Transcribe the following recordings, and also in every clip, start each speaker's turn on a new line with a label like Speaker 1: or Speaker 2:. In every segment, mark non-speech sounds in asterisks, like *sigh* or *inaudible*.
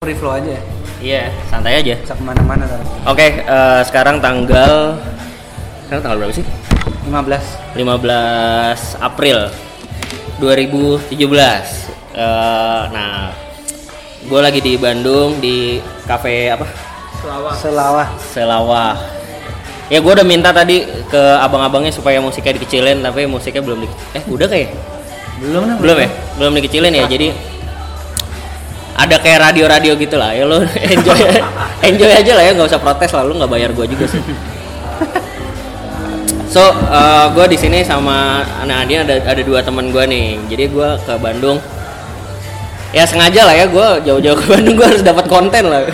Speaker 1: free flow aja ya
Speaker 2: Iya, santai aja.
Speaker 1: bisa ke mana-mana ntar
Speaker 2: Oke, eh, sekarang tanggal sekarang tanggal berapa sih?
Speaker 1: 15
Speaker 2: 15 April 2017. Eh, nah, gue lagi di Bandung di kafe apa?
Speaker 1: selawah
Speaker 2: Selawah. Ya gue udah minta tadi ke abang-abangnya supaya musiknya dikecilin, tapi musiknya belum di eh udah kayak
Speaker 1: belum nih
Speaker 2: belum ya belum dikecilin ya jadi ada kayak radio-radio gitu lah ya lo *laughs* enjoy enjoy aja lah ya nggak usah protes lah lu nggak bayar gua juga sih. So gue di sini sama anak Adi ada ada dua teman gua nih. Jadi gua ke Bandung. Ya sengaja lah ya gua jauh-jauh ke Bandung gua harus dapat konten lah.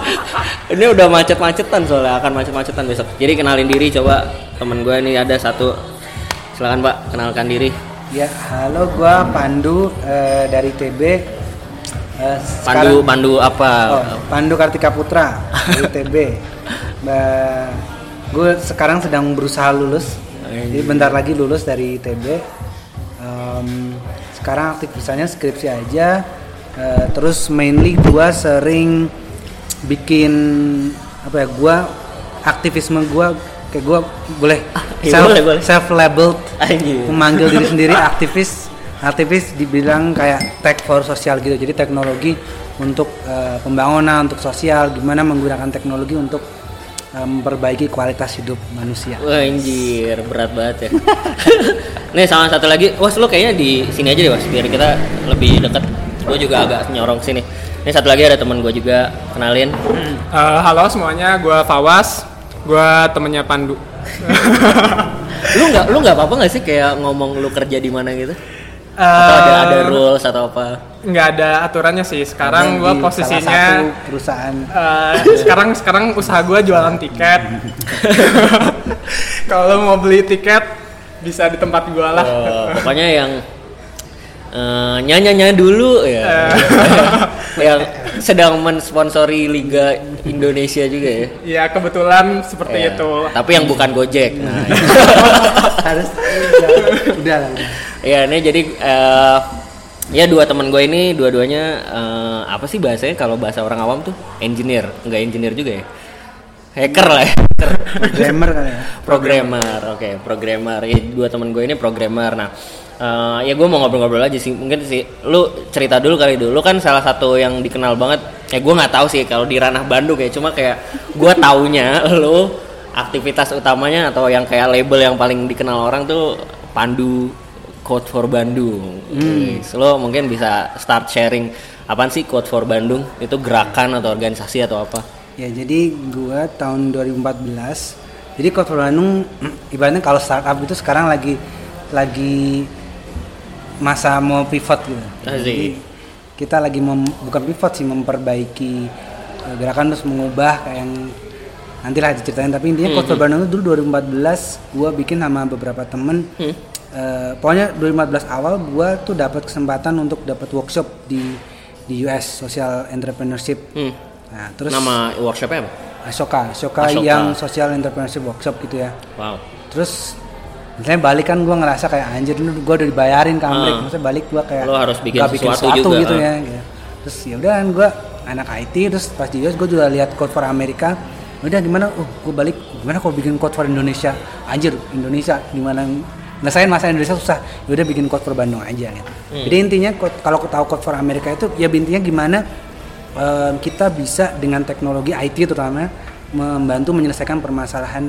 Speaker 2: *laughs* Ini udah macet-macetan soalnya akan macet-macetan besok. Jadi kenalin diri coba temen gue ini ada satu. Silakan pak kenalkan diri.
Speaker 1: Ya halo gua Pandu eh, dari TB Eh,
Speaker 2: Pandu
Speaker 1: sekarang-
Speaker 2: Pandu apa?
Speaker 1: oh, Pandu Kartika Putra dari TB gue sekarang sedang berusaha lulus. Jadi bentar lagi lulus dari TB Em, sekarang aktivitasnya skripsi aja. Eh, terus mainly gua sering bikin apa ya gua aktivisme gua kayak gua boleh *laughs*
Speaker 2: iya,
Speaker 1: self,
Speaker 2: boleh, boleh.
Speaker 1: self labeled memanggil diri sendiri *laughs* aktivis aktivis dibilang kayak tech for sosial gitu jadi teknologi untuk eh, pembangunan untuk sosial gimana menggunakan teknologi untuk eh, memperbaiki kualitas hidup manusia
Speaker 2: Wah anjir, berat banget ya. *laughs* Nih sama satu lagi, was lo kayaknya di sini aja deh was, biar kita lebih dekat. Gue juga agak nyorong sini. Ini satu lagi ada teman gue juga, kenalin.
Speaker 3: Eh, halo semuanya, gue Fawas, gue temennya Pandu. *laughs*
Speaker 2: Lu nggak lu nggak apa-apa nggak sih kayak ngomong lu kerja di mana gitu? Atau ada ada rules atau apa?
Speaker 3: nggak ada aturannya sih. Sekarang
Speaker 1: Di
Speaker 3: gue
Speaker 1: salah
Speaker 3: posisinya,
Speaker 1: satu perusahaan
Speaker 3: eh, sekarang sekarang usaha gue jualan tiket. *laughs* Kalau mau beli tiket, bisa di tempat gue lah.
Speaker 2: Oh, pokoknya yang eh, nyanyi-nyanyi dulu ya. *laughs* yang sedang mensponsori Liga Indonesia juga ya.
Speaker 3: Ya kebetulan seperti
Speaker 2: Ya,
Speaker 3: itu.
Speaker 2: Tapi yang bukan Gojek. Nah, *laughs*
Speaker 1: harus udah, udah lah udah.
Speaker 2: ya ini jadi eh, ya dua teman gue ini dua-duanya eh, apa sih bahasanya kalau bahasa orang awam tuh engineer, enggak engineer juga ya. Hacker lah ya.
Speaker 1: Grammar kali ya
Speaker 2: programmer, oke, programmer. Ya, dua teman gue ini programmer. Nah, eh, ya gue mau ngobrol-ngobrol aja sih. Mungkin sih, lu cerita dulu kali dulu. Lu kan salah satu yang dikenal banget. Ya gue nggak tahu sih kalau di ranah Bandung ya. Cuma kayak gue taunya *laughs* lu aktivitas utamanya atau yang kayak label yang paling dikenal orang tuh Pandu Code for Bandung. Wis, Lo mungkin bisa start sharing apaan sih Code for Bandung? Itu gerakan atau organisasi atau apa?
Speaker 1: Ya jadi gua tahun 2014 jadi Code for Bandung *clears throat* ibaratnya kalau startup itu sekarang lagi lagi masa mau pivot gitu.
Speaker 2: Asik.
Speaker 1: Jadi kita lagi mem- bukan pivot sih memperbaiki eh, gerakan terus mengubah kayak yang nantilah diceritain tapi intinya Code for Bandung itu dulu 2014 gua bikin sama beberapa temen Eh, pokoknya 2015 awal gua tuh dapat kesempatan untuk dapat workshop di di US social entrepreneurship.
Speaker 2: Hmm.
Speaker 1: Nah, terus
Speaker 2: Nama workshopnya apa?
Speaker 1: Asoka, Asoka
Speaker 2: Ashoka.
Speaker 1: yang social entrepreneurship workshop gitu ya.
Speaker 2: Wow.
Speaker 1: Terus misalnya balik kan gue ngerasa kayak anjir ini gue udah dibayarin ke Amrik,
Speaker 2: Ah.
Speaker 1: maksudnya balik gue kayak
Speaker 2: Lo harus bikin
Speaker 1: nggak
Speaker 2: sesuatu juga,
Speaker 1: gitu
Speaker 2: ah.
Speaker 1: ya. gitu. Terus ya udah kan gue anak IT terus pas di US gue juga lihat Code for Amerika. Udah gimana? Oh, gue balik gimana kalau bikin Code for Indonesia? Anjir, Indonesia gimana ngerasain masa Indonesia susah. Ya udah bikin Code for Bandung aja gitu.
Speaker 2: Hmm.
Speaker 1: Jadi intinya kalau tahu Code for Amerika itu ya intinya gimana eh, kita bisa dengan teknologi IT terutama membantu menyelesaikan permasalahan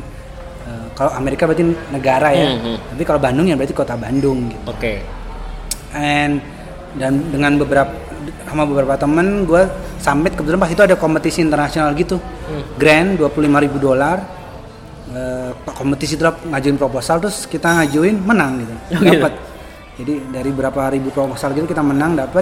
Speaker 1: eh, kalau Amerika berarti negara ya,
Speaker 2: Hmm, hmm.
Speaker 1: tapi kalau Bandung ya berarti kota Bandung gitu.
Speaker 2: Oke.
Speaker 1: And dan dengan beberapa sama beberapa temen gue summit kebetulan pas itu ada kompetisi internasional gitu, grand 25.000 ribu dolar. Eh, kompetisi itu ngajuin proposal terus kita ngajuin menang gitu,
Speaker 2: Oh, gitu.
Speaker 1: dapat. Jadi dari berapa ribu proposal gitu kita menang dapat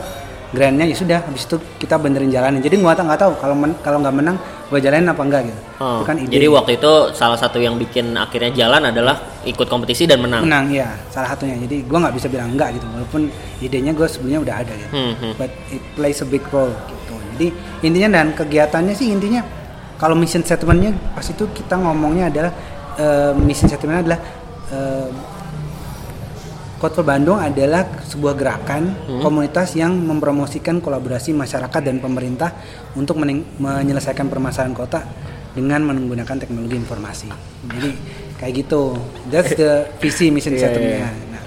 Speaker 1: grandnya ya sudah habis itu kita benerin jalanin. Jadi gua tak nggak tahu kalau men- kalau nggak menang gue jalanin apa enggak gitu. Itu kan ide.
Speaker 2: jadi waktu itu salah satu yang bikin akhirnya jalan adalah ikut kompetisi dan menang.
Speaker 1: menang ya salah satunya jadi gua nggak bisa bilang enggak gitu walaupun idenya gue sebelumnya udah ada gitu
Speaker 2: Hmm, hmm.
Speaker 1: but it plays a big role gitu jadi intinya dan kegiatannya sih intinya kalau mission statementnya pas itu kita ngomongnya adalah eh, mission statementnya adalah eh, Code for Bandung adalah sebuah gerakan komunitas yang mempromosikan kolaborasi masyarakat dan pemerintah untuk menyelesaikan permasalahan kota dengan menggunakan teknologi informasi. Jadi kayak gitu. That's the visi mission
Speaker 2: Iya,
Speaker 1: statementnya.
Speaker 2: iya.
Speaker 1: Nah,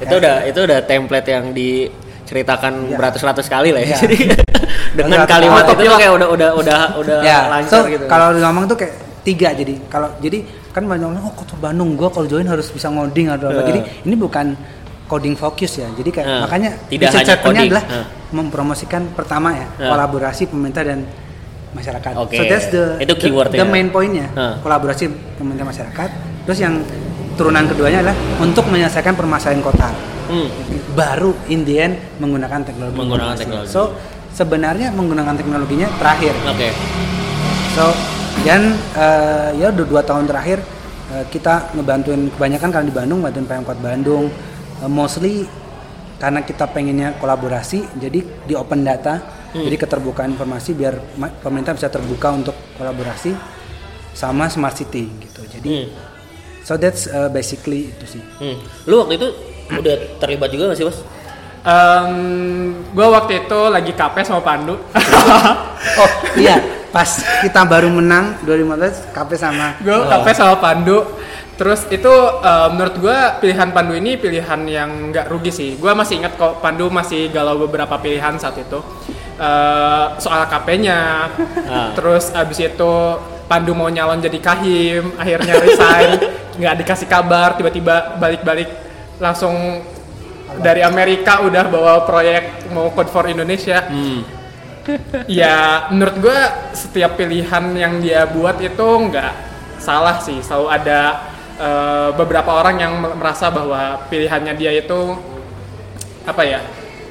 Speaker 2: itu udah itu udah template yang diceritakan
Speaker 1: Iya.
Speaker 2: beratus-ratus kali lah ya.
Speaker 1: Iya.
Speaker 2: Jadi *laughs* dengan kalimat itu tuh kayak udah udah udah udah
Speaker 1: ya,
Speaker 2: lancar
Speaker 1: so,
Speaker 2: gitu.
Speaker 1: kalau ngomong tuh kayak tiga jadi kalau jadi kan banyak orang oh kota Bandung gua kalau join harus bisa ngoding atau apa.
Speaker 2: Eh.
Speaker 1: Jadi ini bukan coding fokus ya. Jadi kayak
Speaker 2: Eh,
Speaker 1: makanya
Speaker 2: tidak hanya coding.
Speaker 1: adalah
Speaker 2: Eh.
Speaker 1: mempromosikan pertama ya
Speaker 2: Eh.
Speaker 1: kolaborasi pemerintah dan masyarakat.
Speaker 2: Oke.
Speaker 1: So that's the
Speaker 2: Itu
Speaker 1: the-
Speaker 2: keyword
Speaker 1: the,
Speaker 2: ya.
Speaker 1: main pointnya
Speaker 2: Eh.
Speaker 1: kolaborasi pemerintah masyarakat. Terus yang turunan keduanya adalah untuk menyelesaikan permasalahan kota.
Speaker 2: Hmm.
Speaker 1: Baru in the end menggunakan teknologi.
Speaker 2: Menggunakan teknologi.
Speaker 1: So sebenarnya menggunakan teknologinya terakhir.
Speaker 2: Oke.
Speaker 1: So dan eh, ya udah dua tahun terakhir eh, kita ngebantuin kebanyakan kalau di Bandung bantuin Pemkot Bandung Eh, mostly karena kita pengennya kolaborasi jadi di open data jadi keterbukaan informasi biar pemerintah bisa terbuka untuk kolaborasi sama smart city gitu jadi
Speaker 2: Hmm.
Speaker 1: so that's uh, basically itu sih
Speaker 2: Hmm. Lu waktu itu udah terlibat juga gak sih, Bos?
Speaker 3: gue waktu itu lagi KP sama Pandu.
Speaker 1: oh iya *laughs* pas kita baru menang 2015 KP sama
Speaker 3: gue KP sama Pandu. Terus itu eh, menurut gue pilihan Pandu ini pilihan yang nggak rugi sih. Gue masih ingat kok Pandu masih galau beberapa pilihan saat itu. Eh, soal KP-nya.
Speaker 2: Ah.
Speaker 3: Terus abis itu Pandu mau nyalon jadi kahim, akhirnya resign, *laughs* nggak dikasih kabar, tiba-tiba balik-balik langsung dari Amerika udah bawa proyek mau Code for Indonesia.
Speaker 2: Hmm.
Speaker 3: Ya, menurut gue setiap pilihan yang dia buat itu nggak salah sih. Selalu ada eh, beberapa orang yang merasa bahwa pilihannya dia itu apa ya?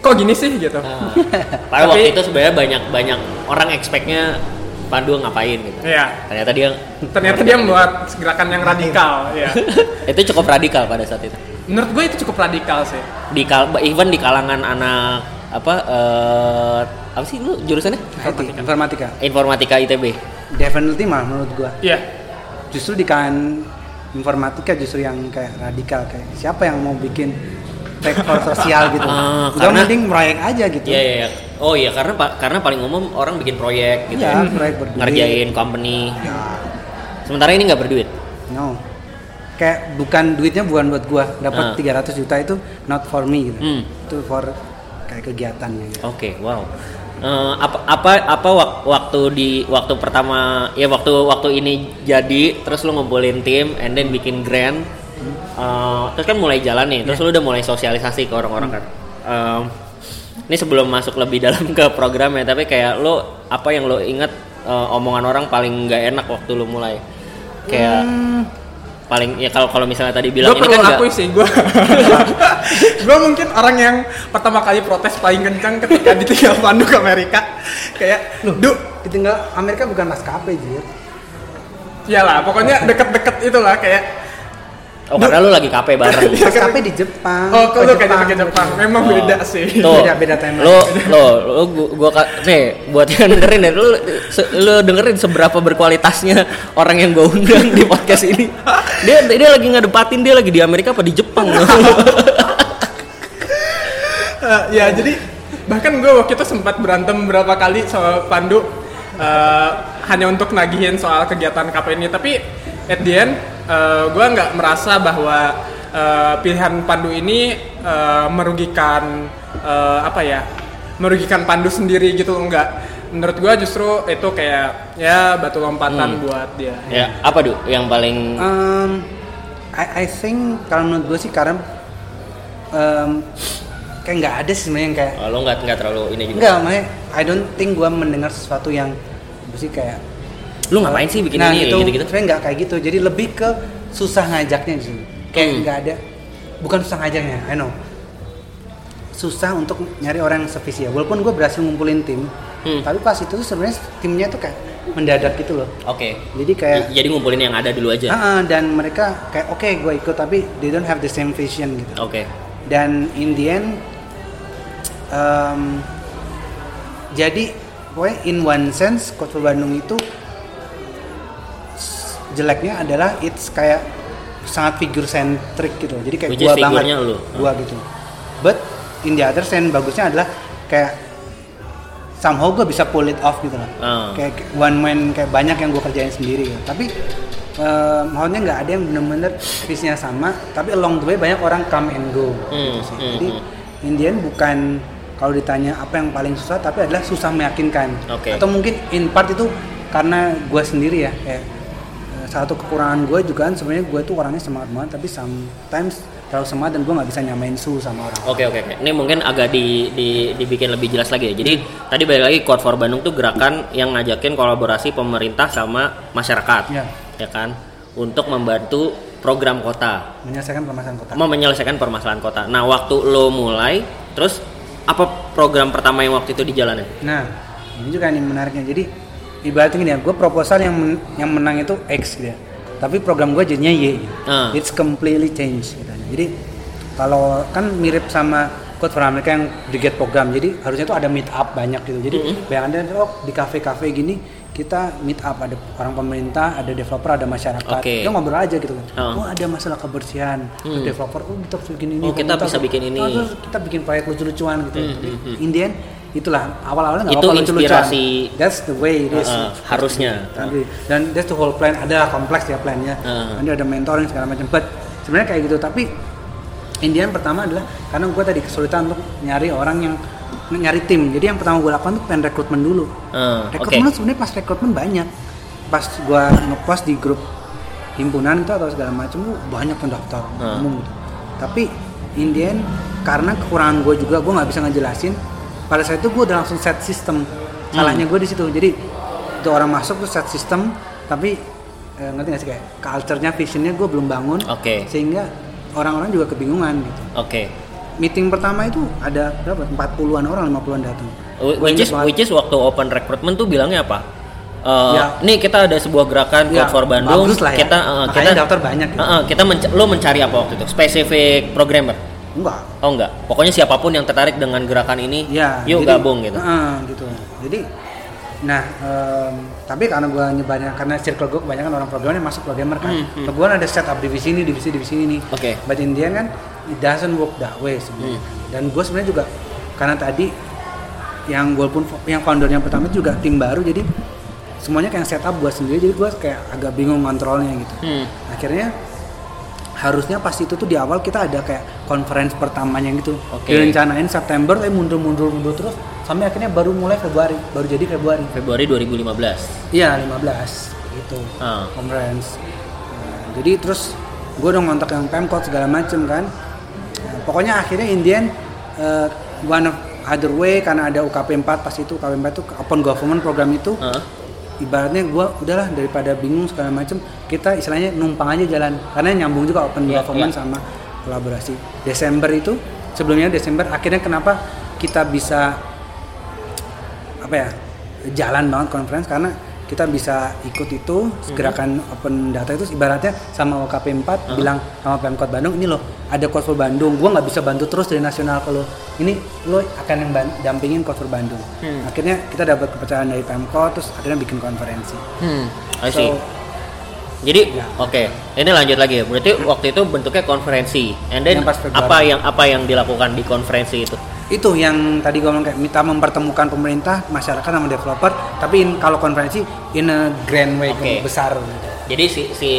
Speaker 3: Kok gini sih gitu?
Speaker 2: Nah, *laughs* Padahal
Speaker 3: Tapi-
Speaker 2: waktu itu sebenarnya banyak banyak orang expect-nya Pandu ngapain gitu.
Speaker 3: Iya.
Speaker 2: Ternyata dia
Speaker 3: Ternyata dia membuat gerakan yang radikal. *laughs* ya.
Speaker 2: itu cukup radikal pada saat itu.
Speaker 3: Menurut gue itu cukup radikal sih.
Speaker 2: Di kal even di kalangan anak apa eh apa sih lu jurusannya?
Speaker 1: IT, informatika
Speaker 2: Informatika ITB.
Speaker 1: definitely mah menurut gua
Speaker 3: Iya.
Speaker 1: justru di kalangan informatika justru yang kayak radikal kayak siapa yang mau bikin tech for sosial *laughs* gitu
Speaker 2: Ah,
Speaker 1: Gak
Speaker 2: karena-
Speaker 1: mending proyek aja gitu
Speaker 2: Iya iya. iya. Oh iya karena karena paling umum orang bikin proyek gitu
Speaker 1: Iya,
Speaker 2: ya.
Speaker 1: proyek berduit.
Speaker 2: Ngerjain company.
Speaker 1: Ya,
Speaker 2: Sementara ini nggak berduit.
Speaker 1: no kayak bukan duitnya bukan buat gua
Speaker 2: Ah.
Speaker 1: dapat 300 juta itu not for me gitu
Speaker 2: Hmm.
Speaker 1: itu for kegiatannya gitu.
Speaker 2: Oke, wow. Eh, apa apa apa wak- waktu di waktu pertama ya waktu waktu ini jadi terus lu ngumpulin tim and then bikin grant Eh, terus kan mulai jalan nih terus lu udah mulai sosialisasi ke orang-orang kan Em, ini sebelum masuk lebih *laughs* dalam ke programnya tapi kayak lu apa yang lu inget eh, omongan orang paling nggak enak waktu lu mulai kayak paling ya kalau kalau misalnya tadi bilang
Speaker 3: Gue
Speaker 2: ini
Speaker 3: perlu
Speaker 2: kan
Speaker 3: sih gue. *laughs* gue mungkin orang yang pertama kali protes paling kencang ketika ditinggal Pandu ke Amerika. Kayak, du,
Speaker 1: ditinggal Amerika bukan maskapai jir
Speaker 3: Iyalah, pokoknya deket-deket itulah kayak
Speaker 2: oh karena lu lagi KP bareng
Speaker 3: Iya, kan?
Speaker 1: maskapai di Jepang
Speaker 3: Oh,
Speaker 1: ke
Speaker 3: lu kayak Jepang, Jepang. Memang
Speaker 2: Oh.
Speaker 3: beda sih.
Speaker 2: Tuh,
Speaker 1: Beda- beda timeline.
Speaker 2: Lo, lo, lo, gua, gua ka- nih buat yang dengerin ya, lo, se- lo dengerin seberapa berkualitasnya orang yang gua undang di podcast ini. Dia, dia lagi ngedepatin dia lagi di Amerika apa di Jepang? *laughs*
Speaker 3: Eh, ya, jadi bahkan gue waktu itu sempat berantem beberapa kali sama Pandu eh, hanya untuk nagihin soal kegiatan KP ini. Tapi at the end, gue nggak merasa bahwa eh, pilihan Pandu ini eh, merugikan eh, apa ya, merugikan Pandu sendiri gitu enggak. Menurut gue justru itu kayak ya batu lompatan buat dia.
Speaker 2: ya, apa tuh yang paling
Speaker 1: Um, I, I think kalau menurut gue sih karena um, kayak nggak ada sih sebenarnya yang kayak
Speaker 2: oh, lo nggak nggak terlalu ini juga?
Speaker 1: Enggak, makanya I don't think gue mendengar sesuatu yang sih kayak
Speaker 2: Lu ngapain sih bikin
Speaker 1: nah,
Speaker 2: ini
Speaker 1: itu,
Speaker 2: gitu-gitu?
Speaker 1: Sebenarnya nggak kayak gitu. Jadi lebih ke susah ngajaknya di sini. Kayak
Speaker 2: Hmm.
Speaker 1: nggak ada, bukan susah ngajaknya, I know. Susah untuk nyari orang yang sevisi ya. Walaupun gue berhasil ngumpulin tim,
Speaker 2: Hmm.
Speaker 1: tapi pas itu tuh sebenarnya timnya tuh kayak mendadak gitu loh.
Speaker 2: Oke.
Speaker 1: Jadi kayak
Speaker 2: Jadi ngumpulin yang ada dulu aja.
Speaker 1: Ah, dan mereka kayak oke gue ikut tapi they don't have the same vision gitu.
Speaker 2: Oke.
Speaker 1: Dan in the end, um, jadi pokoknya in one sense Coach Bandung itu jeleknya adalah it's kayak sangat figure centric gitu jadi kayak
Speaker 2: Which
Speaker 1: gua banget
Speaker 2: lu.
Speaker 1: gua gitu but in the other sense bagusnya adalah kayak somehow gue bisa pull it off gitu loh
Speaker 2: Ah.
Speaker 1: kayak one man kayak banyak yang gue kerjain sendiri gitu. tapi eh, maksudnya nggak ada yang bener-bener visinya sama tapi along the way banyak orang come and go gitu
Speaker 2: Hmm,
Speaker 1: sih.
Speaker 2: hmm,
Speaker 1: jadi Indian bukan kalau ditanya apa yang paling susah tapi adalah susah meyakinkan
Speaker 2: Oke.
Speaker 1: atau mungkin in part itu karena gue sendiri ya kayak satu kekurangan gue juga kan sebenarnya gue tuh orangnya semangat banget tapi sometimes terlalu semangat dan gue nggak bisa nyamain suhu sama orang
Speaker 2: Oke oke oke. Ini mungkin agak di, di- dibikin lebih jelas lagi ya. Jadi tadi balik lagi Code for Bandung tuh gerakan yang ngajakin kolaborasi pemerintah sama masyarakat,
Speaker 1: Ya.
Speaker 2: ya kan, untuk membantu program kota,
Speaker 1: menyelesaikan permasalahan kota
Speaker 2: mau menyelesaikan permasalahan kota. Nah waktu lo mulai, terus apa program pertama yang waktu itu dijalanin?
Speaker 1: Nah, ini juga nih menariknya. Jadi ibaratnya gini ya, gue proposal yang men- yang menang itu X gitu ya. Tapi program gue jadinya Y. Gitu.
Speaker 2: Ah.
Speaker 1: It's completely change gitu. Jadi kalau kan mirip sama Code for America yang brigade program. Jadi harusnya tuh ada meet up banyak gitu. Jadi bayangkan oh di kafe-kafe gini kita meet up ada orang pemerintah, ada developer, ada masyarakat.
Speaker 2: Oke.
Speaker 1: Kita ngobrol aja gitu kan.
Speaker 2: Ah.
Speaker 1: Oh ada masalah kebersihan,
Speaker 2: Hmm.
Speaker 1: developer oh kita bikin ini.
Speaker 2: Oh, kita bisa bikin ini.
Speaker 1: Oh, kita bikin proyek lucu-lucuan gitu.
Speaker 2: Hmm,
Speaker 1: Jadi,
Speaker 2: hmm, hmm.
Speaker 1: Indian itulah awal-awalnya nggak apa-apa
Speaker 2: inspirasi-
Speaker 1: That's the way it is.
Speaker 2: Uh, uh, harusnya.
Speaker 1: Tapi- Dan that's the whole plan. Ada kompleks ya plannya.
Speaker 2: Uh.
Speaker 1: Nanti ada mentoring segala macam. But sebenarnya kayak gitu. Tapi Indian pertama adalah karena gue tadi kesulitan untuk nyari orang yang nyari tim. Jadi yang pertama gue lakukan tuh pengen rekrutmen dulu.
Speaker 2: Oke.
Speaker 1: Rekrutmen tuh sebenarnya pas rekrutmen banyak. Pas gue ngepost di grup himpunan itu atau segala macam tuh banyak pendaftar
Speaker 2: Ah.
Speaker 1: umum gitu. Tapi Indian karena kekurangan gue juga gue nggak bisa ngejelasin. Pada saat itu gue udah langsung set sistem. Salahnya
Speaker 2: Hmm.
Speaker 1: gue di situ. Jadi itu orang masuk tuh set sistem, tapi eh, ngerti gak sih kayak culture-nya, visionnya gue belum bangun.
Speaker 2: Oke.
Speaker 1: Sehingga orang-orang juga kebingungan gitu.
Speaker 2: Oke.
Speaker 1: Meeting pertama itu ada berapa? 40-an orang, 50-an datang.
Speaker 2: Wh-
Speaker 1: Gua
Speaker 2: Which is, which is waktu open recruitment tuh bilangnya apa? Eh,
Speaker 1: Ya.
Speaker 2: Nih kita ada sebuah gerakan
Speaker 1: Ya,
Speaker 2: Code for Bandung.
Speaker 1: bagus lah ya.
Speaker 2: Kita
Speaker 1: Makanya
Speaker 2: kita
Speaker 1: daftar banyak gitu.
Speaker 2: Eh, eh, kita menca- lo mencari apa waktu itu? Spesifik programmer?
Speaker 1: Enggak.
Speaker 2: Oh enggak. Pokoknya siapa pun yang tertarik dengan gerakan ini,
Speaker 1: Ya,
Speaker 2: yuk
Speaker 1: jadi-
Speaker 2: gabung gitu.
Speaker 1: Heeh, gitu. Jadi, nah, em, tapi karena gue nyebarnya karena circle gue kebanyakan orang programmer yang masuk programmer kan.
Speaker 2: Hmm, hmm.
Speaker 1: Gue ada setup divisi ini, divisi divisi ini.
Speaker 2: Oke.
Speaker 1: But in the end kan, it doesn't work that way sebenarnya.
Speaker 2: Hmm.
Speaker 1: Dan gue sebenarnya juga karena tadi yang walaupun fo- yang founder yang pertama juga tim baru, jadi semuanya kayak setup gue sendiri. Jadi gue kayak agak bingung kontrolnya gitu.
Speaker 2: Hmm.
Speaker 1: Akhirnya harusnya pas itu tuh di awal kita ada kayak conference pertamanya gitu
Speaker 2: Oke.
Speaker 1: direncanain September tapi mundur mundur mundur terus sampai akhirnya baru mulai Februari baru jadi Februari
Speaker 2: Februari 2015.
Speaker 1: iya 15 gitu
Speaker 2: Ah.
Speaker 1: conference Nah, jadi terus gue udah ngontak yang Pemkot segala macem kan Nah, pokoknya akhirnya Indian eh, one of other way karena ada UKP 4 pas itu UKP 4 itu open government program itu
Speaker 2: Heeh.
Speaker 1: Ibaratnya gue udahlah daripada bingung segala macem kita istilahnya numpang aja jalan. Karena nyambung juga open
Speaker 2: Iya,
Speaker 1: government
Speaker 2: iya.
Speaker 1: sama kolaborasi. Desember itu sebelumnya Desember akhirnya kenapa kita bisa apa ya jalan banget conference karena kita bisa ikut itu
Speaker 2: Mhm.
Speaker 1: gerakan open data itu ibaratnya sama OKP 4 bilang sama Pemkot Bandung ini loh ada for Bandung gua nggak bisa bantu terus dari nasional kalau ini lo akan yang dampingin for Bandung
Speaker 2: Hmm.
Speaker 1: akhirnya kita dapat kepercayaan dari Pemkot terus akhirnya bikin konferensi
Speaker 2: Hmm. I see.
Speaker 1: So,
Speaker 2: Jadi
Speaker 1: Ya.
Speaker 2: oke, ini lanjut lagi ya. Berarti waktu itu bentuknya konferensi. And then
Speaker 1: Yang
Speaker 2: apa yang apa yang dilakukan di konferensi itu?
Speaker 1: Itu yang tadi gue ngomong kayak minta mempertemukan pemerintah masyarakat sama developer tapi in- kalau konferensi in a grand way
Speaker 2: Oke.
Speaker 1: besar gitu.
Speaker 2: Jadi si, si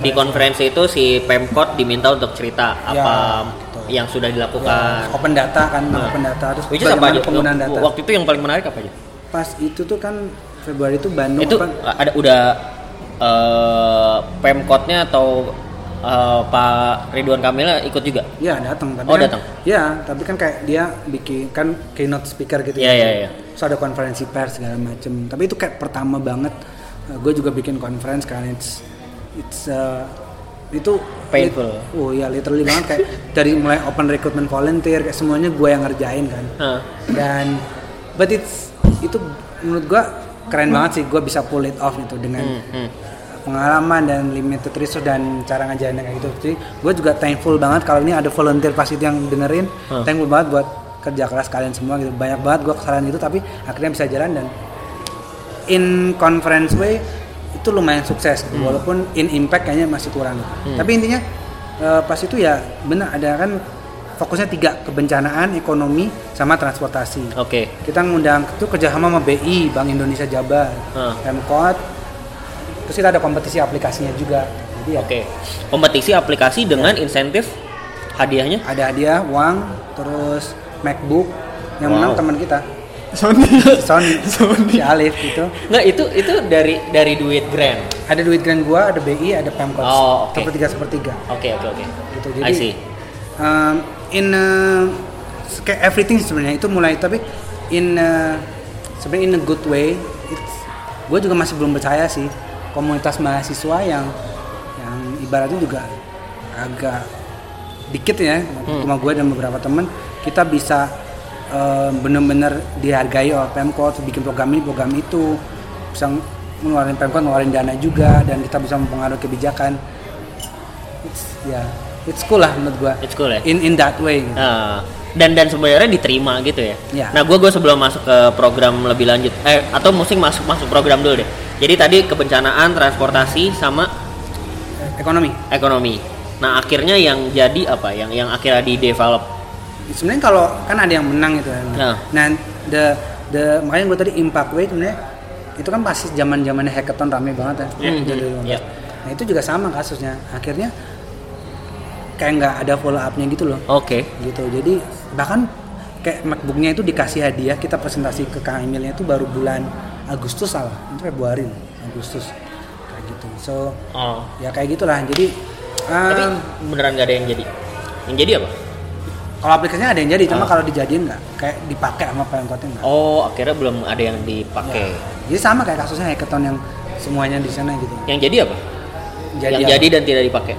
Speaker 2: di konferensi itu si Pemkot diminta untuk cerita
Speaker 1: Ya,
Speaker 2: apa
Speaker 1: gitu.
Speaker 2: yang sudah dilakukan.
Speaker 1: open data kan
Speaker 2: Nah.
Speaker 1: open data terus
Speaker 2: Which apa
Speaker 1: bagaimana
Speaker 2: aja?
Speaker 1: penggunaan data
Speaker 2: Waktu itu yang paling menarik apa aja?
Speaker 1: pas itu tuh kan Februari itu Bandung
Speaker 2: itu
Speaker 1: open
Speaker 2: ada udah eh, Pemkotnya atau eh, Pak Ridwan Kamil ikut juga?
Speaker 1: ya datang
Speaker 2: Oh,
Speaker 1: kan,
Speaker 2: datang.
Speaker 1: ya tapi kan kayak dia bikin kan keynote speaker gitu
Speaker 2: Iya,
Speaker 1: ya
Speaker 2: iya, iya.
Speaker 1: terus ada konferensi pers segala macem tapi itu kayak pertama banget gue juga bikin conference kan it's it's uh, itu
Speaker 2: Painful.
Speaker 1: lit- oh ya literally banget kayak dari mulai open recruitment volunteer kayak semuanya gue yang ngerjain kan
Speaker 2: Hah.
Speaker 1: dan but it's itu menurut gue keren banget sih gue bisa pull it off itu dengan
Speaker 2: Hmm, hmm.
Speaker 1: Pengalaman dan limited resource dan cara ngajarin kayak gitu jadi gue juga thankful banget kalau ini ada volunteer pas itu yang dengerin
Speaker 2: Huh.
Speaker 1: thankful banget buat kerja keras kalian semua gitu banyak banget gue kesalahan gitu tapi akhirnya bisa jalan dan in conference way itu lumayan sukses gitu. walaupun in impact kayaknya masih kurang gitu. tapi intinya eh, pas itu ya benar ada kan fokusnya tiga kebencanaan ekonomi sama transportasi
Speaker 2: Oke.
Speaker 1: kita ngundang itu kerjasama sama BI Bank Indonesia Jabar
Speaker 2: Ah.
Speaker 1: Pemkot terus kita ada kompetisi aplikasinya juga jadi ya
Speaker 2: Oke. Kompetisi aplikasi dengan insentif hadiahnya?
Speaker 1: ada hadiah uang terus MacBook yang
Speaker 2: Wow.
Speaker 1: menang teman kita
Speaker 3: Sony
Speaker 1: Sony, *laughs* si Alif gitu
Speaker 2: Nggak, itu itu dari dari duit grant.
Speaker 1: ada duit grand gua ada BI ada Pemkot
Speaker 2: Oh, oke.
Speaker 1: sepertiga sepertiga
Speaker 2: Oke, oke, oke.
Speaker 1: gitu
Speaker 2: I
Speaker 1: jadi
Speaker 2: see.
Speaker 1: um, in uh, kayak everything sebenarnya itu mulai tapi in uh, sebenarnya in a good way gue juga masih belum percaya sih komunitas mahasiswa yang yang ibaratnya juga agak dikit ya cuma gue dan beberapa temen kita bisa uh, bener-bener dihargai oleh Pemkot bikin program ini program itu bisa ngeluarin Pemkot ngeluarin dana juga dan kita bisa mempengaruhi kebijakan it's ya it's cool lah menurut gua
Speaker 2: It's cool ya.
Speaker 1: in in that way gitu.
Speaker 2: Nah, dan dan sebenarnya diterima gitu ya.
Speaker 1: Ya.
Speaker 2: Nah, gue gue sebelum masuk ke program lebih lanjut, eh atau musik masuk masuk program dulu deh. Jadi tadi kebencanaan, transportasi sama
Speaker 1: ekonomi
Speaker 2: ekonomi. Nah, akhirnya yang jadi apa? Yang yang akhirnya di develop.
Speaker 1: sebenarnya kalau kan ada yang menang gitu kan
Speaker 2: Nah.
Speaker 1: nah the the makanya gue tadi impact way sebenarnya itu kan pasti zaman zamannya hackathon rame banget ya
Speaker 2: Mhm,
Speaker 1: Jadi,
Speaker 2: iya.
Speaker 1: nah itu juga sama kasusnya akhirnya kayak nggak ada follow upnya gitu loh
Speaker 2: Oke.
Speaker 1: gitu jadi bahkan kayak MacBooknya itu dikasih hadiah kita presentasi ke Kang Emilnya itu baru bulan Agustus salah itu Februari Agustus kayak gitu so
Speaker 2: Oh.
Speaker 1: ya kayak gitulah jadi
Speaker 2: Tapi
Speaker 1: um,
Speaker 2: beneran gak ada yang jadi. Yang jadi apa?
Speaker 1: kalau aplikasinya ada yang jadi cuma
Speaker 2: Ah.
Speaker 1: kalau dijadiin nggak kayak dipakai sama Pemkotnya nggak
Speaker 2: Oh, akhirnya belum ada yang dipakai.
Speaker 1: jadi sama kayak kasusnya hackathon yang semuanya di sana gitu
Speaker 2: Yang jadi apa?
Speaker 1: jadi
Speaker 2: yang
Speaker 1: apa?
Speaker 2: jadi dan tidak dipakai.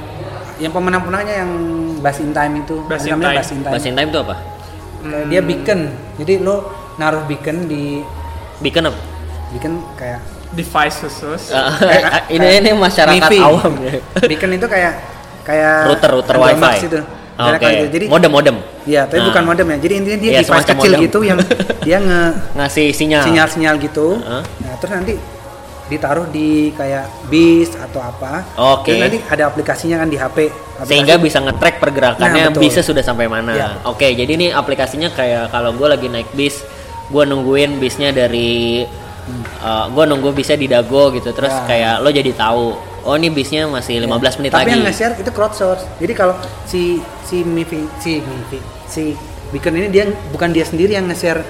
Speaker 1: Yang pemenang pemenangnya yang Bass in Time itu
Speaker 3: Bass in
Speaker 1: namanya
Speaker 3: Time.
Speaker 1: Bass in Time
Speaker 2: Bahasa time itu apa?
Speaker 1: Kayak dia beacon jadi lo naruh beacon di
Speaker 2: Beacon apa?
Speaker 1: beacon kayak
Speaker 3: device khusus
Speaker 2: Ah, *laughs*
Speaker 1: Kayak-
Speaker 2: ini
Speaker 1: kayak
Speaker 2: ini masyarakat
Speaker 1: MIFI.
Speaker 2: awam ya.
Speaker 1: beacon itu kayak kayak
Speaker 2: router router
Speaker 1: Android
Speaker 2: wifi.
Speaker 1: Itu.
Speaker 2: Ah,
Speaker 1: Kayak
Speaker 2: Oke.
Speaker 1: gitu. Jadi
Speaker 2: modem modem.
Speaker 1: Iya, tapi
Speaker 2: Nah.
Speaker 1: bukan modem ya. Jadi intinya dia
Speaker 2: Iya,
Speaker 1: device kecil
Speaker 2: modem.
Speaker 1: gitu yang *laughs* dia nge
Speaker 2: Ngasih sinyal.
Speaker 1: sinyal-sinyal gitu.
Speaker 2: Heeh.
Speaker 1: Nah, terus nanti ditaruh di kayak bis atau apa.
Speaker 2: Oke.
Speaker 1: Terus nanti ada aplikasinya kan di HP. Aplikasi-
Speaker 2: sehingga bisa nge-track pergerakannya
Speaker 1: Nah, betul.
Speaker 2: bisa sudah sampai mana.
Speaker 1: Iya.
Speaker 2: Oke, jadi ini aplikasinya kayak kalau gue lagi naik bis, gue nungguin bisnya dari, gue nunggu bisnya di Dago gitu, terus
Speaker 1: Ya.
Speaker 2: kayak lo jadi tahu, oh ini bisnya masih 15 menit
Speaker 1: Tapi
Speaker 2: lagi.
Speaker 1: yang nge-share itu crowdsource. Jadi kalau si si Mifi si Mifi si Beacon ini dia bukan dia sendiri yang nge-share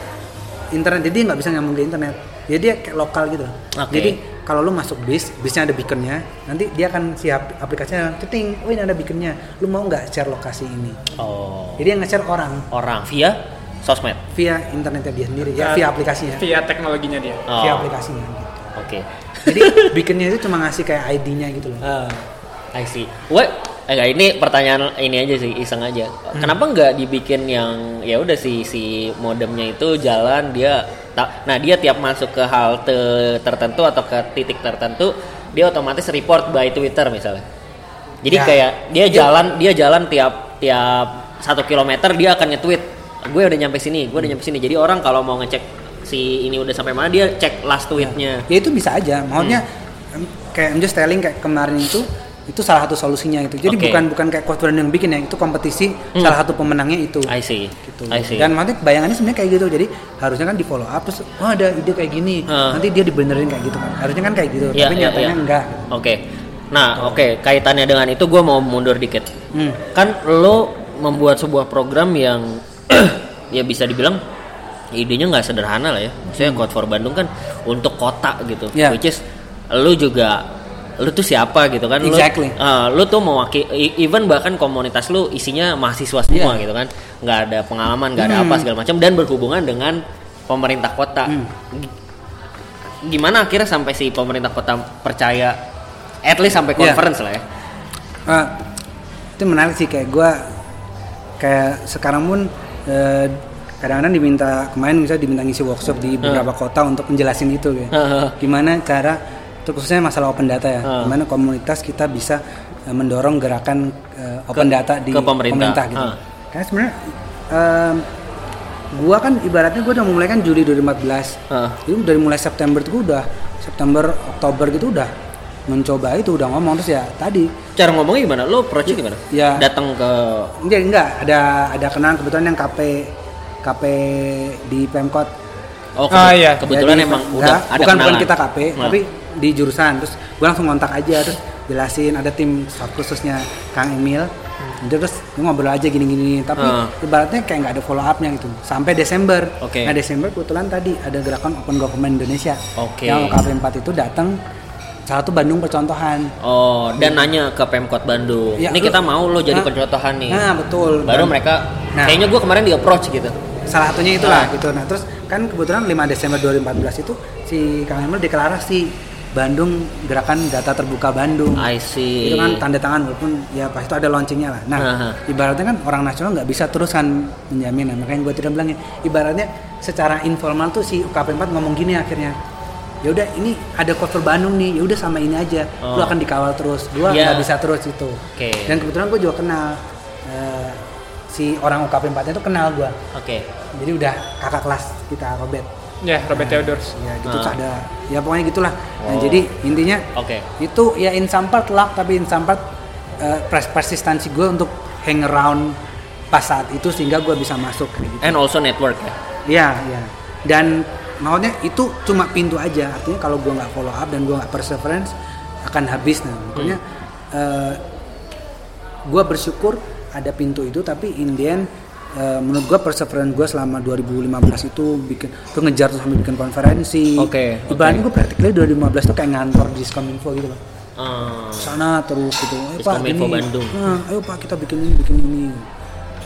Speaker 1: internet, jadi nggak bisa nyambung ke internet. Jadi dia kayak lokal gitu.
Speaker 2: Oke.
Speaker 1: Jadi kalau lu masuk bis, bisnya ada beaconnya, nanti dia akan si ap- aplikasinya ceting, oh ini ada beaconnya, lu mau nggak share lokasi ini?
Speaker 2: Oh,
Speaker 1: Jadi yang nge-share orang
Speaker 2: orang via sosmed.
Speaker 1: via internetnya dia sendiri, ya via aplikasinya,
Speaker 3: via teknologinya dia
Speaker 2: Oh,
Speaker 1: via
Speaker 2: Oke.
Speaker 1: aplikasinya. Gitu. Jadi *laughs* beaconnya itu cuma ngasih kayak ID-nya gitu loh.
Speaker 2: Ah, I see. What? Eh, enggak, ini pertanyaan ini aja sih, iseng aja. Kenapa nggak dibikin yang ya udah si si modemnya itu jalan dia ta- nah dia tiap masuk ke halte tertentu atau ke titik tertentu dia otomatis report by Twitter misalnya. Jadi
Speaker 1: Ya.
Speaker 2: kayak dia
Speaker 1: Ya.
Speaker 2: jalan dia jalan tiap tiap satu kilometer dia akan nge-tweet gue udah nyampe sini, gue udah nyampe sini. Jadi orang kalau mau ngecek si ini udah sampai mana dia cek last tweetnya.
Speaker 1: ya itu bisa aja maksudnya em, kayak I'm just telling kayak kemarin itu itu salah satu solusinya itu jadi
Speaker 2: Oke.
Speaker 1: bukan bukan kayak coach yang bikin ya itu kompetisi salah satu pemenangnya itu
Speaker 2: I see.
Speaker 1: gitu
Speaker 2: I see.
Speaker 1: dan nanti bayangannya sebenarnya kayak gitu jadi harusnya kan di follow up terus oh ada ide kayak gini
Speaker 2: Ah.
Speaker 1: nanti dia dibenerin kayak gitu kan harusnya kan kayak gitu
Speaker 2: Iya,
Speaker 1: tapi
Speaker 2: iya,
Speaker 1: nyatanya
Speaker 2: iya.
Speaker 1: enggak
Speaker 2: Oke. Nah, oke, kaitannya dengan itu gue mau mundur dikit.
Speaker 1: Hmm.
Speaker 2: Kan lo membuat sebuah program yang *clears throat* ya bisa dibilang idenya nggak sederhana lah ya. Maksudnya Code for Bandung kan untuk kota gitu.
Speaker 1: Hmm. Yeah.
Speaker 2: Which is lo juga lu tuh siapa gitu kan Lu-
Speaker 1: Exactly.
Speaker 2: eh, lu, tuh mewakili even bahkan komunitas lu isinya mahasiswa semua
Speaker 1: Yeah.
Speaker 2: gitu kan nggak ada pengalaman nggak ada
Speaker 1: Hmm.
Speaker 2: apa segala macam dan berhubungan dengan pemerintah kota
Speaker 1: Hmm.
Speaker 2: gimana akhirnya sampai si pemerintah kota percaya at least sampai
Speaker 1: Iya.
Speaker 2: conference lah ya
Speaker 1: Ah, itu menarik sih kayak gua kayak sekarang pun eh, kadang-kadang diminta kemarin misalnya diminta ngisi workshop di beberapa kota untuk menjelasin itu ya. Gimana cara itu khususnya masalah open data ya
Speaker 2: Heeh.
Speaker 1: gimana komunitas kita bisa eh, mendorong gerakan eh, open data di
Speaker 2: ke pemerintah.
Speaker 1: gitu
Speaker 2: Heeh.
Speaker 1: karena sebenarnya em, gua kan ibaratnya gua udah mulai kan Juli 2014
Speaker 2: Heeh.
Speaker 1: itu dari mulai September itu gua udah September Oktober gitu udah mencoba itu udah ngomong terus ya tadi
Speaker 2: Cara ngomongnya gimana? Lo approach gimana?
Speaker 1: Ya.
Speaker 2: Datang ke
Speaker 1: enggak enggak ada ada kenalan kebetulan yang KP KP di Pemkot
Speaker 2: Oh,
Speaker 3: Ah, iya.
Speaker 2: kebetulan
Speaker 1: Jadi,
Speaker 2: emang udah ada
Speaker 1: bukan bukan kita KP
Speaker 2: Nah.
Speaker 1: tapi di jurusan terus gue langsung kontak aja terus jelasin ada tim staff khususnya Kang Emil Jadi terus gue ngobrol aja gini-gini tapi
Speaker 2: Ah.
Speaker 1: ibaratnya kayak nggak ada follow upnya gitu sampai Desember
Speaker 2: Oke.
Speaker 1: nah Desember kebetulan tadi ada gerakan Open Government Indonesia
Speaker 2: Oke.
Speaker 1: yang KP 4 itu datang salah satu Bandung percontohan
Speaker 2: Oh, dan nanya ke Pemkot Bandung.
Speaker 1: Ya,
Speaker 2: ini
Speaker 1: lu-
Speaker 2: kita mau lo jadi
Speaker 1: Nah,
Speaker 2: pencontohan nih.
Speaker 1: nah betul
Speaker 2: Baru
Speaker 1: Dan-
Speaker 2: mereka
Speaker 1: Nah.
Speaker 2: kayaknya gue kemarin di approach gitu.
Speaker 1: Salah satunya itulah
Speaker 2: Ah.
Speaker 1: gitu nah terus kan kebetulan 5 Desember 2014 itu si Kang Emil deklarasi Bandung gerakan data terbuka Bandung
Speaker 2: I see.
Speaker 1: itu kan tanda tangan walaupun ya pas itu ada launchingnya lah nah
Speaker 2: Aha.
Speaker 1: ibaratnya kan orang nasional nggak bisa terus kan menjamin nah, makanya gue tidak bilang ya ibaratnya secara informal tuh si UKP 4 ngomong gini akhirnya ya udah ini ada cover Bandung nih ya udah sama ini aja lu
Speaker 2: Oh.
Speaker 1: akan dikawal terus gua
Speaker 2: Iya.
Speaker 1: nggak bisa terus itu
Speaker 2: Oke.
Speaker 1: dan kebetulan gue juga kenal eh, si orang UKP 4 itu kenal gua
Speaker 2: Oke.
Speaker 1: jadi udah kakak kelas kita Robert
Speaker 3: Ya, Robert Theodors.
Speaker 1: ya gitu
Speaker 2: Ah.
Speaker 1: ada ya pokoknya gitulah nah
Speaker 2: Oh.
Speaker 1: jadi intinya
Speaker 2: Oke.
Speaker 1: itu ya in some part luck tapi in some part eh, pers- persistensi gue untuk hang around pas saat itu sehingga gue bisa masuk gitu
Speaker 2: And also network ya.
Speaker 1: ya ya dan maksudnya itu cuma pintu aja artinya kalau gue nggak follow up dan gue nggak perseverance akan habis nah makanya eh, gue bersyukur ada pintu itu tapi in the end eh, menurut gue perseverance gue selama 2015 itu bikin tuh ngejar tuh sampai bikin konferensi
Speaker 2: Oke,
Speaker 1: ibaratnya
Speaker 2: oke.
Speaker 1: gue practically 2015 tuh kayak ngantor di Diskominfo gitu loh
Speaker 2: Ah.
Speaker 1: sana terus gitu ayo pak gini
Speaker 2: Bandung.
Speaker 1: Nah, ayo pak kita bikin ini bikin ini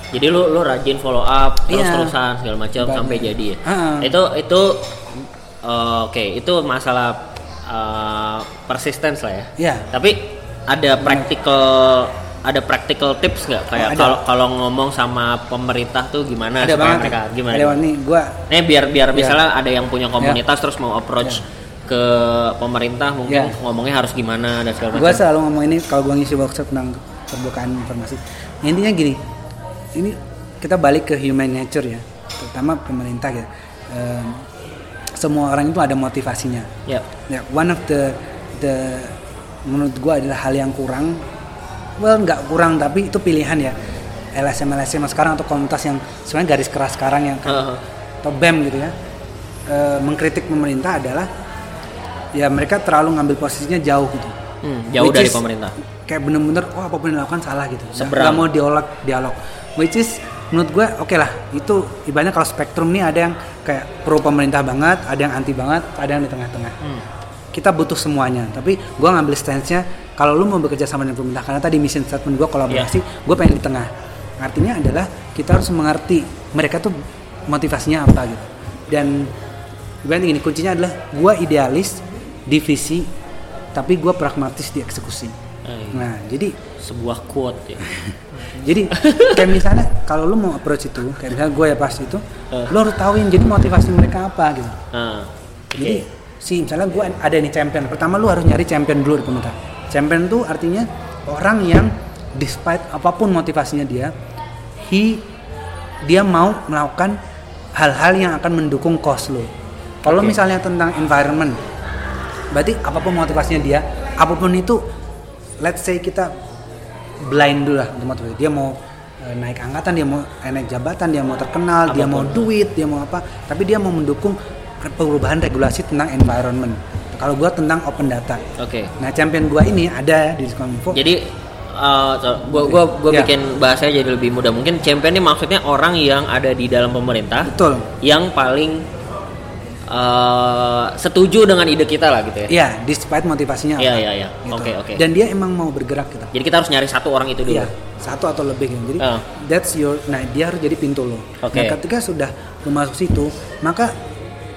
Speaker 2: Jadi lu lu rajin follow up terus
Speaker 1: Iya.
Speaker 2: terusan segala macam sampai jadi ya.
Speaker 1: Ah.
Speaker 2: Itu itu eh, oke itu masalah eh, persistence lah ya.
Speaker 1: Iya.
Speaker 2: Tapi ada practical ada practical tips nggak kayak
Speaker 1: Oh,
Speaker 2: kalau kalau ngomong sama pemerintah tuh gimana
Speaker 1: ada
Speaker 2: supaya
Speaker 1: banget
Speaker 2: mereka gimana?
Speaker 1: ada nih gue
Speaker 2: Nih biar biar
Speaker 1: Iya.
Speaker 2: misalnya ada yang punya komunitas terus mau approach ke pemerintah mungkin
Speaker 1: Iya.
Speaker 2: ngomongnya harus gimana dan segala macam.
Speaker 1: selalu ngomong ini kalau gue ngisi workshop tentang terbukaan informasi intinya gini ini kita balik ke human nature ya terutama pemerintah ya Em, semua orang itu ada motivasinya
Speaker 2: Ya.
Speaker 1: ya one of the the menurut gue adalah hal yang kurang well nggak kurang tapi itu pilihan ya. LSM LSM sekarang atau komunitas yang sebenarnya garis keras sekarang yang
Speaker 2: Heeh.
Speaker 1: atau BEM gitu ya. Eh, mengkritik pemerintah adalah ya mereka terlalu ngambil posisinya jauh gitu.
Speaker 2: Hmm, jauh
Speaker 1: Which
Speaker 2: dari
Speaker 1: is
Speaker 2: pemerintah.
Speaker 1: kayak bener-bener oh apa pun yang dilakukan salah gitu. Nggak- mau dialog dialog. Which is menurut gue oke lah itu ibaratnya kalau spektrum nih ada yang kayak pro pemerintah banget ada yang anti banget ada yang di tengah-tengah.
Speaker 2: Hmm.
Speaker 1: Kita butuh semuanya tapi gue ngambil stance-nya kalau lu mau bekerja sama dengan pemerintah karena tadi mission statement gue kolaborasi
Speaker 2: Iya.
Speaker 1: gue pengen di tengah artinya adalah kita harus mengerti mereka tuh motivasinya apa gitu dan ibaratnya gini kuncinya adalah gue idealis divisi tapi gue pragmatis di eksekusi
Speaker 2: Eh,
Speaker 1: nah jadi
Speaker 2: sebuah quote ya. *laughs*
Speaker 1: jadi kayak misalnya kalau lu mau approach itu kayak misalnya gue ya pas itu
Speaker 2: Eh.
Speaker 1: lu harus tahuin jadi motivasi mereka apa gitu
Speaker 2: Nah, oke.
Speaker 1: jadi si misalnya gue ada nih champion pertama lu harus nyari champion dulu di pemerintah champion tuh artinya orang yang despite apa pun motivasinya dia he dia mau melakukan hal-hal yang akan mendukung cause lo kalau
Speaker 2: Oke.
Speaker 1: misalnya tentang environment berarti apa pun motivasinya dia apa pun itu let's say kita blind dulu lah untuk motivasi dia mau eh, naik angkatan dia mau eh, naik jabatan dia mau terkenal dia mau
Speaker 2: Apa pun.
Speaker 1: duit dia mau apa tapi dia mau mendukung perubahan regulasi tentang environment kalau gua tentang open data
Speaker 2: Oke.
Speaker 1: nah champion gua ini ada di Diskominfo
Speaker 2: Jadi uh, so- gua gua
Speaker 1: Ya.
Speaker 2: bikin bahasanya jadi lebih mudah. Mungkin champion ini maksudnya orang yang ada di dalam pemerintah
Speaker 1: betul
Speaker 2: yang paling uh, setuju dengan ide kita lah gitu ya.
Speaker 1: Iya, despite motivasinya
Speaker 2: Iya, iya, iya. Oke, oke.
Speaker 1: Dan dia emang mau bergerak gitu.
Speaker 2: Jadi kita harus nyari satu orang itu dulu.
Speaker 1: Iya, satu atau lebih gitu. Jadi
Speaker 2: Ah.
Speaker 1: that's your nah dia harus jadi pintu lo.
Speaker 2: Oke.
Speaker 1: Nah, ketika sudah lu masuk situ, maka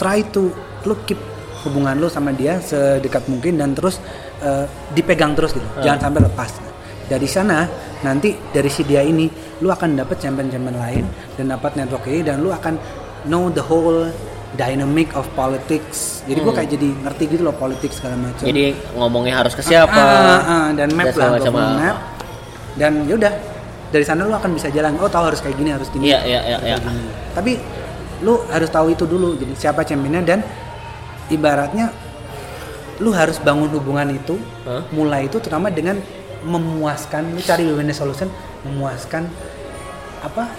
Speaker 1: try to lu keep hubungan lu sama dia sedekat mungkin dan terus eh, dipegang terus gitu.
Speaker 2: Ah.
Speaker 1: Jangan sampai lepas. Dari sana nanti dari si dia ini lu akan dapat champion-champion lain dan dapat network ini dan lu akan know the whole dynamic of politics. Jadi gua kayak jadi ngerti gitu loh politik segala macam.
Speaker 2: Hmm. Jadi ngomongnya harus ke siapa?
Speaker 1: Ah, ah, ah, dan map lah, punya
Speaker 2: ah.
Speaker 1: map. Dan yaudah dari sana lu akan bisa jalan. Oh tahu harus kayak gini, harus gini.
Speaker 2: Iya, iya, iya, iya.
Speaker 1: Tapi lu harus tahu itu dulu. Jadi siapa championnya dan ibaratnya lu harus bangun hubungan itu
Speaker 2: Hah?
Speaker 1: mulai itu terutama dengan memuaskan lu cari win solution memuaskan apa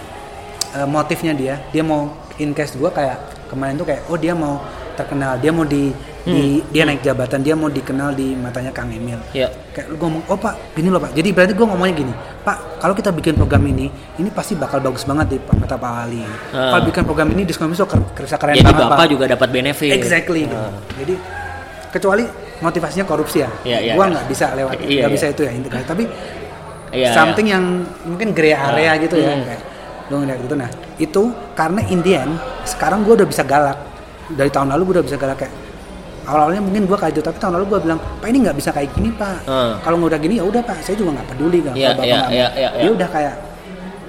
Speaker 1: eh, motifnya dia dia mau in case gua kayak kemarin tuh kayak oh dia mau terkenal dia mau di, di- dia naik jabatan dia mau dikenal di matanya Kang Emil
Speaker 2: Ya.
Speaker 1: kayak lu ngomong oh pak gini loh pak jadi berarti gua ngomongnya gini pak kalau kita bikin program ini ini pasti bakal bagus banget di mata Pak Ali
Speaker 2: Ah.
Speaker 1: kalau bikin program ini diskon bisa kerja keren
Speaker 2: Jadi
Speaker 1: banget
Speaker 2: bapak
Speaker 1: pak
Speaker 2: juga dapat benefit.
Speaker 1: exactly gitu.
Speaker 2: Ah.
Speaker 1: jadi kecuali motivasinya korupsi ya
Speaker 2: Iya, iya,
Speaker 1: gua
Speaker 2: iya.
Speaker 1: nggak bisa lewat
Speaker 2: Iya,
Speaker 1: nggak
Speaker 2: iya.
Speaker 1: bisa itu ya integrasi tapi
Speaker 2: Iya,
Speaker 1: something yang mungkin gray area
Speaker 2: Ah.
Speaker 1: gitu ya
Speaker 2: Hmm.
Speaker 1: kayak lu ngeliat gitu nah itu karena Indian sekarang gua udah bisa galak dari tahun lalu gua udah bisa galak kayak awal-awalnya mungkin gua kayak gitu tapi tahun lalu gua bilang pak ini nggak bisa kayak gini pak
Speaker 2: Ah.
Speaker 1: kalau nggak udah gini ya udah pak saya juga nggak peduli kan Kalau Bapak
Speaker 2: iya,
Speaker 1: nggak
Speaker 2: iya,
Speaker 1: mau.
Speaker 2: iya,
Speaker 1: dia udah kayak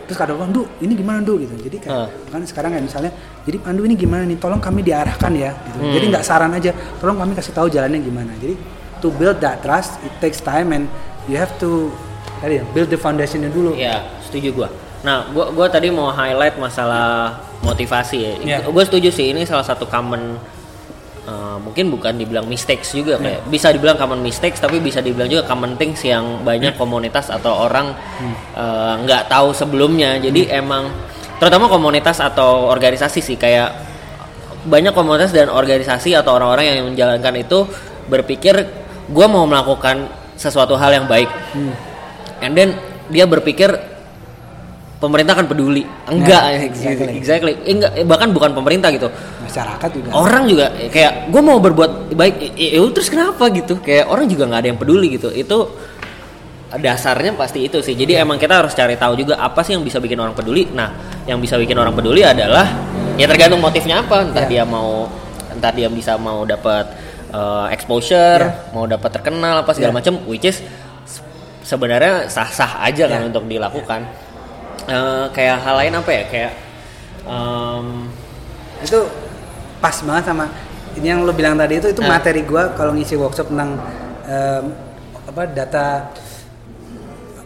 Speaker 1: terus kadang bilang, "Du, ini gimana, Du?" gitu. Jadi kayak
Speaker 2: Ah.
Speaker 1: kan sekarang kayak misalnya, "Jadi Pandu ini gimana nih? Tolong kami diarahkan ya." gitu.
Speaker 2: Hmm.
Speaker 1: Jadi nggak saran aja, tolong kami kasih tahu jalannya gimana. Jadi to build that trust it takes time and you have to tadi ya, build the foundationnya dulu.
Speaker 2: Iya, setuju gua. Nah, gua gua tadi mau highlight masalah motivasi ya.
Speaker 1: Iya.
Speaker 2: Gua setuju sih ini salah satu common uh, mungkin bukan dibilang mistakes juga kayak bisa dibilang common mistakes tapi bisa dibilang juga common things yang banyak komunitas atau orang uh, nggak tahu sebelumnya. Jadi emang terutama komunitas atau organisasi sih kayak banyak komunitas dan organisasi atau orang-orang yang menjalankan itu berpikir gue mau melakukan sesuatu hal yang baik. And then dia berpikir pemerintah kan peduli. Enggak.
Speaker 1: Nah,
Speaker 2: exactly,
Speaker 1: exactly.
Speaker 2: Eh, enggak. Eh, bahkan bukan pemerintah gitu.
Speaker 1: Masyarakat juga.
Speaker 2: orang juga eh, kayak gue mau berbuat baik. Eh, eh, terus kenapa gitu? Kayak orang juga nggak ada yang peduli gitu. Itu dasarnya pasti itu sih. Jadi emang kita harus cari tahu juga apa sih yang bisa bikin orang peduli. Nah yang bisa bikin orang peduli adalah ya tergantung motifnya apa. Entah
Speaker 1: Ya.
Speaker 2: dia mau entah dia bisa mau dapat eh, exposure
Speaker 1: Ya.
Speaker 2: mau dapat terkenal apa segala
Speaker 1: Ya.
Speaker 2: macam which is se- sebenarnya sah-sah aja kan
Speaker 1: Ya.
Speaker 2: untuk dilakukan Eh, kayak hal lain apa ya kayak em,
Speaker 1: itu pas banget sama ini yang lo bilang tadi itu itu
Speaker 2: Ah.
Speaker 1: materi gua kalau ngisi workshop tentang em, apa data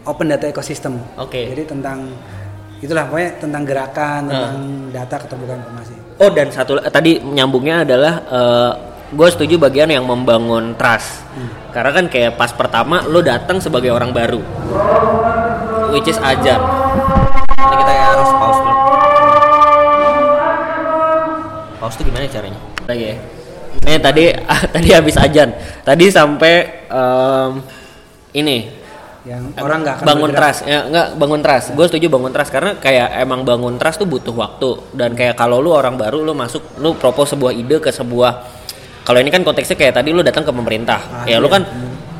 Speaker 1: open data ekosistem.
Speaker 2: Oke.
Speaker 1: Jadi tentang itulah pokoknya tentang gerakan,
Speaker 2: Ah.
Speaker 1: tentang data keterbukaan informasi.
Speaker 2: Oh dan satu tadi nyambungnya adalah gue setuju bagian yang membangun trust. Karena kan kayak pas pertama lo datang sebagai orang baru, which is ajar. Ini kita harus pause dulu. Pause tuh gimana caranya? Lagi ya. Ini tadi *laughs* tadi habis ajan. Tadi sampai em, ini
Speaker 1: Yang orang nggak
Speaker 2: bangun
Speaker 1: bergerak.
Speaker 2: trust ya nggak bangun trust gue setuju bangun trust karena kayak emang bangun trust tuh butuh waktu dan kayak kalau lu orang baru lu masuk lu propose sebuah ide ke sebuah kalau ini kan konteksnya kayak tadi lu datang ke pemerintah
Speaker 1: Ah,
Speaker 2: ya lu
Speaker 1: iya.
Speaker 2: kan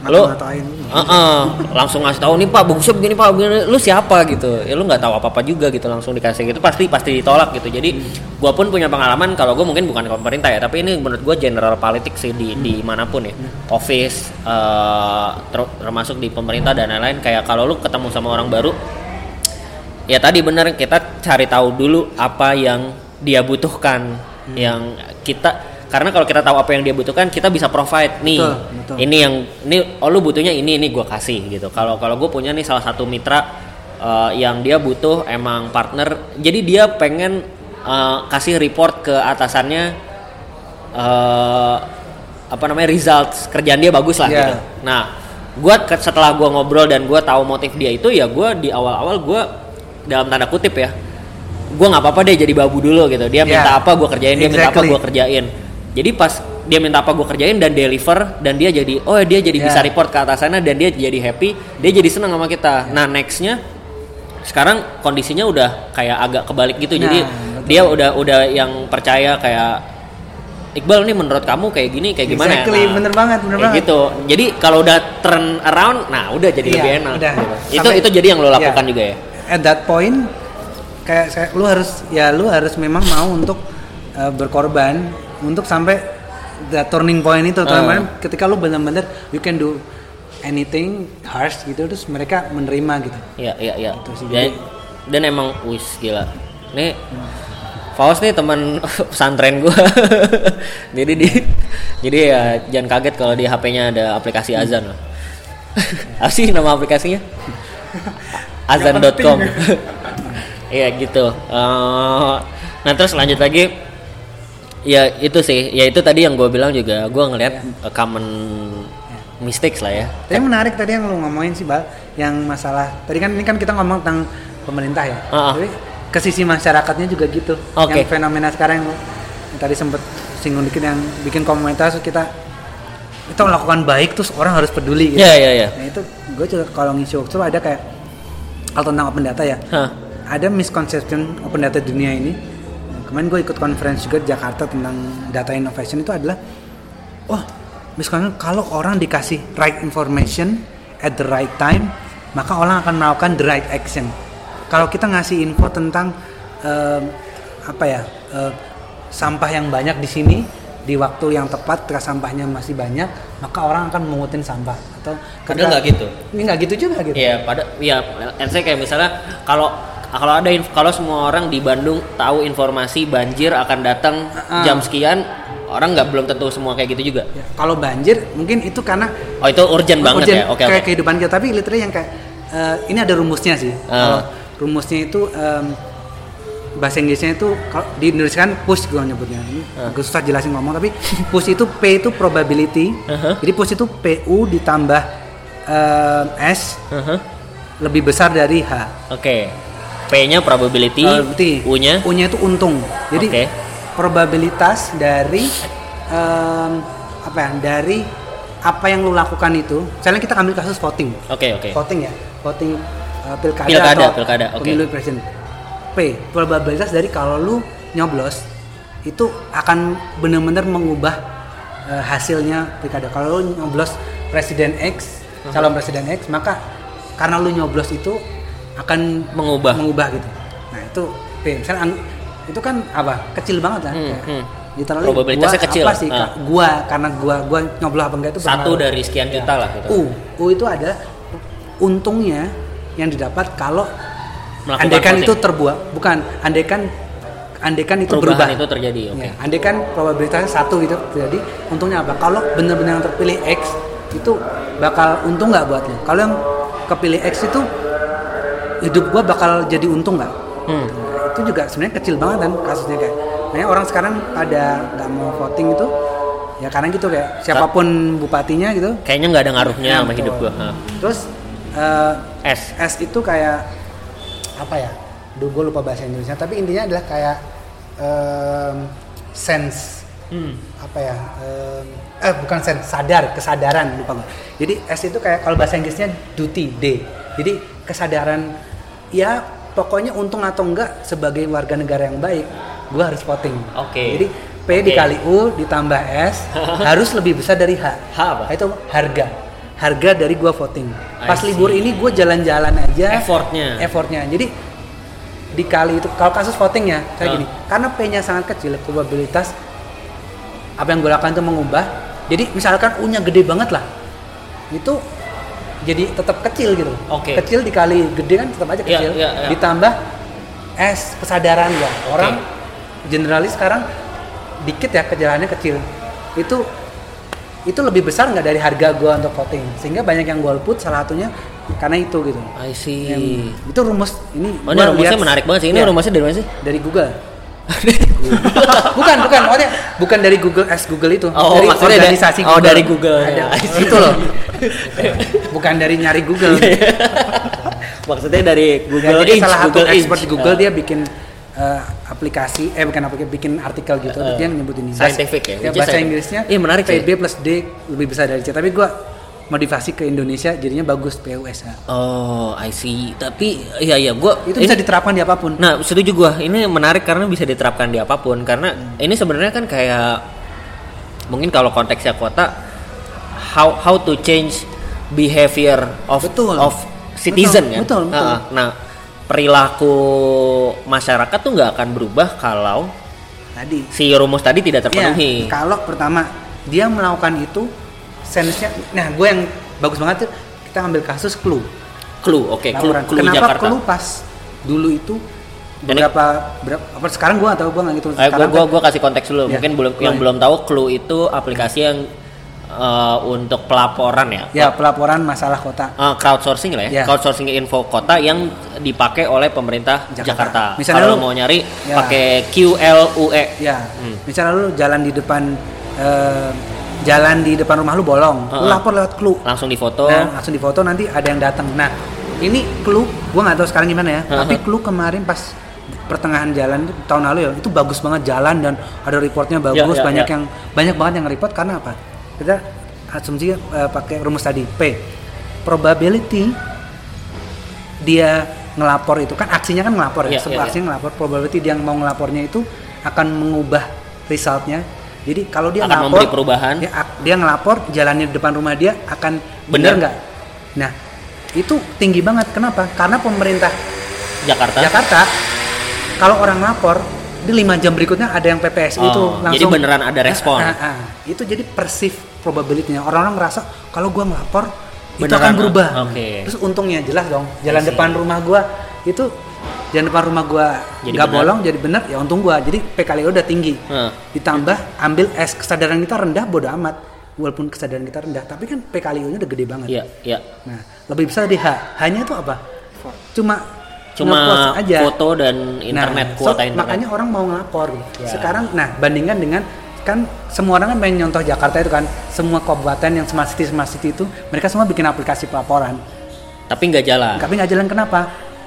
Speaker 2: lu
Speaker 1: Ngata-ngatain.
Speaker 2: Heeh, langsung ngasih tahu nih pak bagusnya begini pak begini. Lu siapa gitu? Ya lu nggak tahu apa apa juga gitu langsung dikasih gitu. Pasti pasti ditolak gitu. Jadi gua pun punya pengalaman kalau gua mungkin bukan pemerintah ya tapi ini menurut gua general politik sih di di mana pun ya. Office eh, ter- termasuk di pemerintah dan lain-lain. Kayak kalau lu ketemu sama orang baru ya tadi bener kita cari tahu dulu apa yang dia butuhkan yang kita karena kalau kita tahu apa yang dia butuhkan kita bisa provide nih
Speaker 1: Betul, betul.
Speaker 2: ini yang ini oh lu butuhnya ini ini gue kasih gitu kalau kalau gue punya nih salah satu mitra eh, yang dia butuh emang partner jadi dia pengen eh, kasih report ke atasannya eh apa namanya results kerjaan dia bagus lah
Speaker 1: Iya.
Speaker 2: gitu nah gue setelah gue ngobrol dan gue tahu motif dia itu ya gue di awal-awal gue dalam tanda kutip ya gue nggak apa-apa deh jadi babu dulu gitu dia
Speaker 1: Yeah.
Speaker 2: minta apa gue kerjain dia minta apa
Speaker 1: Exactly.
Speaker 2: gue kerjain jadi pas dia minta apa gue kerjain dan deliver dan dia jadi oh dia jadi bisa
Speaker 1: Yeah.
Speaker 2: report ke atasannya dan dia jadi happy dia jadi senang sama kita nah nextnya sekarang kondisinya udah kayak agak kebalik gitu jadi
Speaker 1: Nah, betul.
Speaker 2: dia udah udah yang percaya kayak Iqbal nih menurut kamu kayak gini kayak gimana
Speaker 1: Exactly,
Speaker 2: ya?
Speaker 1: bener banget, bener
Speaker 2: kayak
Speaker 1: banget.
Speaker 2: gitu. Jadi kalau udah turn around, nah udah jadi
Speaker 1: Iya,
Speaker 2: lebih enak.
Speaker 1: udah.
Speaker 2: gitu. Itu
Speaker 1: Sampai-
Speaker 2: itu jadi yang lo lakukan
Speaker 1: Iya.
Speaker 2: juga ya.
Speaker 1: At that point kayak saya lu harus ya lu harus memang mau untuk uh, berkorban untuk sampai the turning point itu point ketika lu benar-benar you can do anything harsh gitu terus mereka menerima gitu.
Speaker 2: Iya iya iya.
Speaker 1: Gitu sih,
Speaker 2: Dan, dan emang wis gila. Nih Faust nih teman *laughs* pesantren gua. *laughs* jadi di jadi ya jangan kaget kalau di HP-nya ada aplikasi azan lah. *laughs* Apa sih nama aplikasinya? azan.com. Iya gitu. Eh, nah terus lanjut lagi ya itu sih ya itu tadi yang gue bilang juga gue ngelihat uh, common mistakes lah ya
Speaker 1: Tapi menarik tadi yang lu ngomongin sih, Bal, yang masalah tadi kan ini kan kita ngomong tentang pemerintah ya.
Speaker 2: Ah, ah.
Speaker 1: Tapi ke sisi masyarakatnya juga gitu.
Speaker 2: Oke.
Speaker 1: Yang fenomena sekarang yang, yang tadi sempet singgung dikit yang bikin komunitas kita kita melakukan baik terus orang harus peduli gitu.
Speaker 2: ya ya ya
Speaker 1: Nah itu gue juga kalau ngisi workshop ada kayak kalau tentang open data ya.
Speaker 2: Hah.
Speaker 1: Ada misconception open data dunia ini. Kemarin gue ikut conference juga di Jakarta tentang data innovation itu adalah, oh misconception kalau orang dikasih right information at the right time, maka orang akan melakukan the right action. Kalau kita ngasih info tentang em, apa ya eh, sampah yang banyak di sini di waktu yang tepat ketika sampahnya masih banyak maka orang akan mengutin sampah atau
Speaker 2: Padahal
Speaker 1: ketika-
Speaker 2: nggak gitu.
Speaker 1: ini nggak gitu juga gitu
Speaker 2: Iya, pada ya kayak misalnya kalau kalau ada kalau semua orang di Bandung tahu informasi banjir akan datang
Speaker 1: Ah.
Speaker 2: jam sekian, orang nggak belum tentu semua kayak gitu juga.
Speaker 1: Ya, kalau banjir mungkin itu karena
Speaker 2: Oh, itu urgent banget
Speaker 1: urgent
Speaker 2: ya. Oke,
Speaker 1: kayak
Speaker 2: oke.
Speaker 1: kehidupan kita tapi literally yang kayak eh, ini ada rumusnya sih
Speaker 2: Ah.
Speaker 1: kalau rumusnya itu em, bahasa Inggrisnya itu kalau di Indonesia kan push gue nyebutnya ini agak susah jelasin ngomong tapi push itu P itu probability
Speaker 2: Aha.
Speaker 1: jadi push itu PU ditambah em, S
Speaker 2: Aha.
Speaker 1: lebih besar dari H
Speaker 2: Oke. P-nya probability,
Speaker 1: Probability.
Speaker 2: U-nya
Speaker 1: U-nya itu untung. Jadi
Speaker 2: Oke.
Speaker 1: probabilitas dari em, apa ya? Dari apa yang lu lakukan itu. Misalnya kita ambil kasus voting.
Speaker 2: Oke, oke.
Speaker 1: Voting ya. Voting uh, pilkada,
Speaker 2: Pilkada,
Speaker 1: atau
Speaker 2: pilkada, oke.
Speaker 1: pemilu presiden. P, probabilitas dari kalau lu nyoblos itu akan benar-benar mengubah uh, hasilnya pilkada. Kalau lu nyoblos presiden X, calon presiden X, maka karena lu nyoblos itu akan
Speaker 2: Mengubah.
Speaker 1: mengubah gitu. Nah, itu. Misalnya itu kan apa? Kecil banget kan.
Speaker 2: Hmm,
Speaker 1: Kayak,
Speaker 2: hmm.
Speaker 1: literally
Speaker 2: Probabilitasnya
Speaker 1: gua
Speaker 2: kecil.
Speaker 1: Apa sih?
Speaker 2: Ah.
Speaker 1: Kak? Gua karena gua gua nyoblos apa enggak itu
Speaker 2: Satu
Speaker 1: berpengaruh.
Speaker 2: dari sekian juta lah gitu.
Speaker 1: U, U itu ada untungnya yang didapat kalau
Speaker 2: Melakukan voting.
Speaker 1: itu terbuat, bukan andaikan andaikan itu
Speaker 2: Perubahan
Speaker 1: berubah.
Speaker 2: itu terjadi, oke.
Speaker 1: Ya, andaikan probabilitasnya satu gitu terjadi, untungnya apa? Kalau benar-benar yang terpilih X itu bakal untung nggak buat lo? Kalau yang kepilih X itu hidup gua bakal jadi untung nggak?
Speaker 2: Hmm.
Speaker 1: Nah, itu juga sebenarnya kecil banget kan kasusnya kayak. Makanya orang sekarang pada nggak mau voting itu ya karena gitu kayak siapa pun bupatinya gitu
Speaker 2: Kayaknya nggak ada ngaruhnya
Speaker 1: Ya,
Speaker 2: sama
Speaker 1: betul.
Speaker 2: hidup gua. Hah.
Speaker 1: Terus eh,
Speaker 2: S.
Speaker 1: S itu kayak apa ya? Duh, gue lupa bahasa Indonesia. Tapi intinya adalah kayak em, sense
Speaker 2: Hmm.
Speaker 1: apa ya? em, eh bukan sense, sadar, kesadaran lupa gue. Jadi S itu kayak kalau bahasa Inggrisnya duty, D. Jadi kesadaran ya pokoknya untung atau enggak sebagai warga negara yang baik, gue harus voting.
Speaker 2: Oke.
Speaker 1: Jadi P
Speaker 2: Oke.
Speaker 1: dikali U ditambah S *laughs* harus lebih besar dari H.
Speaker 2: H apa?
Speaker 1: Itu harga. Harga dari gua voting. Pas libur ini gua jalan-jalan aja.
Speaker 2: Effortnya.
Speaker 1: Effortnya. Jadi dikali itu kalau kasus voting ya kayak
Speaker 2: Ah.
Speaker 1: gini. Karena P-nya sangat kecil, probabilitas apa yang gue lakukan itu mengubah. Jadi misalkan U-nya gede banget lah. Itu jadi tetap kecil gitu.
Speaker 2: Oke.
Speaker 1: Kecil dikali gede kan tetap aja
Speaker 2: Iya,
Speaker 1: kecil.
Speaker 2: iya, iya.
Speaker 1: Ditambah S kesadaran ya. Orang generalis sekarang dikit ya kejalannya kecil. Itu itu lebih besar nggak dari harga gua untuk voting sehingga banyak yang golput salah satunya karena itu gitu
Speaker 2: I see.
Speaker 1: Yang- itu rumus ini
Speaker 2: Oh, ini rumusnya
Speaker 1: lihat-
Speaker 2: menarik banget sih. Ini
Speaker 1: Iya,
Speaker 2: rumusnya dari mana sih?
Speaker 1: dari Google *laughs* bukan bukan maksudnya bukan dari Google as Google itu.
Speaker 2: Oh,
Speaker 1: dari
Speaker 2: maksudnya da-
Speaker 1: organisasi
Speaker 2: oh, dari Google,
Speaker 1: Ada. *laughs*
Speaker 2: ya,
Speaker 1: itu loh. Bukan dari nyari Google.
Speaker 2: Maksudnya dari
Speaker 1: Ya,
Speaker 2: Google
Speaker 1: jadi
Speaker 2: Inch,
Speaker 1: salah satu
Speaker 2: Google
Speaker 1: expert di Google
Speaker 2: Ah.
Speaker 1: dia bikin eh, aplikasi eh bukan aplikasi bikin artikel gitu.
Speaker 2: Uh,
Speaker 1: dia nyebutin ini
Speaker 2: scientific ya,
Speaker 1: ya bahasa
Speaker 2: scientific.
Speaker 1: Inggrisnya
Speaker 2: Iya, menarik.
Speaker 1: PB plus D lebih besar dari C. Tapi gua modifikasi ke Indonesia jadinya bagus PUSH
Speaker 2: Oh, I see. Tapi iya iya gua
Speaker 1: itu
Speaker 2: ini-
Speaker 1: bisa diterapkan di apa pun
Speaker 2: Nah, setuju gua. Ini menarik karena bisa diterapkan di apa pun karena
Speaker 1: Hmm.
Speaker 2: ini sebenarnya kan kayak mungkin kalau konteksnya kota how how to change behavior of
Speaker 1: Betul.
Speaker 2: of citizen
Speaker 1: Betul,
Speaker 2: ya.
Speaker 1: betul, betul.
Speaker 2: Ah, nah, perilaku masyarakat tuh nggak akan berubah kalau
Speaker 1: tadi
Speaker 2: si rumus tadi tidak terpenuhi.
Speaker 1: Iya, kalau pertama dia melakukan itu sense-nya nah gue yang bagus banget tuh kita ambil kasus clue
Speaker 2: Clue, oke, clue,
Speaker 1: Laporan.
Speaker 2: clue
Speaker 1: kenapa
Speaker 2: Jakarta.
Speaker 1: clue pas dulu itu berapa berapa apa sekarang gue atau gue nggak gitu
Speaker 2: Eh, gua,
Speaker 1: sekarang
Speaker 2: gua,
Speaker 1: kan-
Speaker 2: gua kasih konteks dulu.
Speaker 1: Iya,
Speaker 2: Mungkin belum yang
Speaker 1: boleh.
Speaker 2: belum tahu Clue itu aplikasi yang eh, untuk pelaporan ya.
Speaker 1: Ya pelaporan masalah kota.
Speaker 2: Eh, crowdsourcing lah ya,
Speaker 1: Ya.
Speaker 2: crowdsourcing info kota yang dipakai oleh pemerintah
Speaker 1: Jakarta.
Speaker 2: Jakarta.
Speaker 1: Misalnya
Speaker 2: Kalau
Speaker 1: lu-
Speaker 2: mau nyari
Speaker 1: Ya.
Speaker 2: pakai QLUE.
Speaker 1: Ya,
Speaker 2: Hmm.
Speaker 1: misalnya lu jalan di depan eh, jalan di depan rumah lu bolong, lu
Speaker 2: Heeh.
Speaker 1: lapor lewat clue.
Speaker 2: Langsung difoto.
Speaker 1: Nah, langsung difoto nanti ada yang datang. Nah, ini clue gua nggak tahu sekarang gimana ya,
Speaker 2: Heeh.
Speaker 1: tapi clue kemarin pas pertengahan jalan itu, tahun lalu ya, itu bagus banget jalan dan ada reportnya bagus,
Speaker 2: Ya, ya,
Speaker 1: banyak
Speaker 2: ya.
Speaker 1: yang banyak banget yang report karena apa? Kita asumsi eh, pakai rumus tadi P. Probability dia ngelapor itu kan aksinya kan ngelapor ya,
Speaker 2: Iya,
Speaker 1: sebuah
Speaker 2: iya,
Speaker 1: aksinya ngelapor probability dia mau ngelapornya itu akan mengubah resultnya jadi kalau dia
Speaker 2: Akan
Speaker 1: ngelapor
Speaker 2: memberi perubahan.
Speaker 1: dia, dia ngelapor jalannya di depan rumah dia akan
Speaker 2: Benar.
Speaker 1: benar nggak nah itu tinggi banget kenapa karena pemerintah
Speaker 2: Jakarta.
Speaker 1: Jakarta kalau orang lapor di lima jam berikutnya ada yang PPS
Speaker 2: Oh,
Speaker 1: itu
Speaker 2: jadi
Speaker 1: langsung
Speaker 2: beneran ada respon.
Speaker 1: Ah, ah, ah. itu jadi perceived probability-nya orang-orang ngerasa kalau gua ngelapor itu
Speaker 2: Beneran,
Speaker 1: akan berubah
Speaker 2: oke.
Speaker 1: terus untungnya jelas dong jalan
Speaker 2: I see.
Speaker 1: depan rumah gua itu jalan depan rumah gua nggak bolong jadi benar ya untung gua jadi PKLU udah tinggi
Speaker 2: Heeh.
Speaker 1: ditambah ambil es kesadaran kita rendah bodo amat walaupun kesadaran kita rendah tapi kan PKLU-nya udah gede banget
Speaker 2: Iya, iya.
Speaker 1: nah lebih besar di H hanya itu apa cuma
Speaker 2: Cuma
Speaker 1: aja
Speaker 2: foto dan internet
Speaker 1: Nah, so,
Speaker 2: kuota internet.
Speaker 1: makanya orang mau ngelapor.
Speaker 2: Ya.
Speaker 1: Sekarang nah bandingkan dengan kan semua orang kan main nyontoh Jakarta itu kan semua kabupaten yang smart city smart city itu mereka semua bikin aplikasi pelaporan.
Speaker 2: Tapi nggak jalan.
Speaker 1: Tapi nggak jalan kenapa?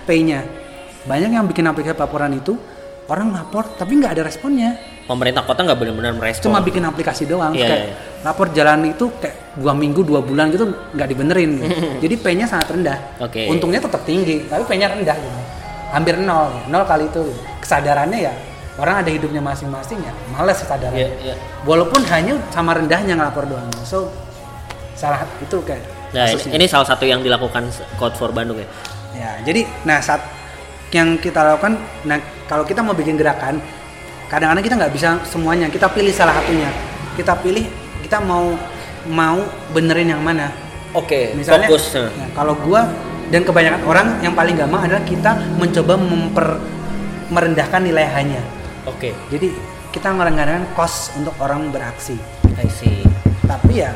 Speaker 1: P-nya. Banyak yang bikin aplikasi pelaporan itu orang lapor tapi nggak ada responnya.
Speaker 2: Pemerintah kota nggak benar-benar merespon.
Speaker 1: Cuma bikin aplikasi doang.
Speaker 2: Iya,
Speaker 1: kayak
Speaker 2: iya.
Speaker 1: lapor jalan itu kayak dua minggu dua bulan gitu nggak dibenerin. gitu. *laughs* Jadi P-nya sangat rendah.
Speaker 2: Oke.
Speaker 1: Untungnya tetap tinggi, tapi P-nya rendah gitu. Hampir nol, nol kali itu. gitu. Kesadarannya ya orang ada hidupnya masing-masing ya, males kesadarannya.
Speaker 2: Iya, iya.
Speaker 1: Walaupun hanya sama rendahnya ngelapor doang. So salah itu kayak
Speaker 2: Nah,
Speaker 1: kasusnya.
Speaker 2: ini salah satu yang dilakukan Code for Bandung ya.
Speaker 1: Ya, jadi nah saat yang kita lakukan, nah kalau kita mau bikin gerakan, kadang-kadang kita nggak bisa semuanya. Kita pilih salah satunya. Kita pilih kita mau mau benerin yang mana.
Speaker 2: Oke,
Speaker 1: Misalnya,
Speaker 2: fokus.
Speaker 1: nah, kalau gua dan kebanyakan orang yang paling gampang adalah kita mencoba memper merendahkan nilai hanya.
Speaker 2: Oke,
Speaker 1: Jadi kita merendahkan cost untuk orang beraksi.
Speaker 2: I see.
Speaker 1: Tapi ya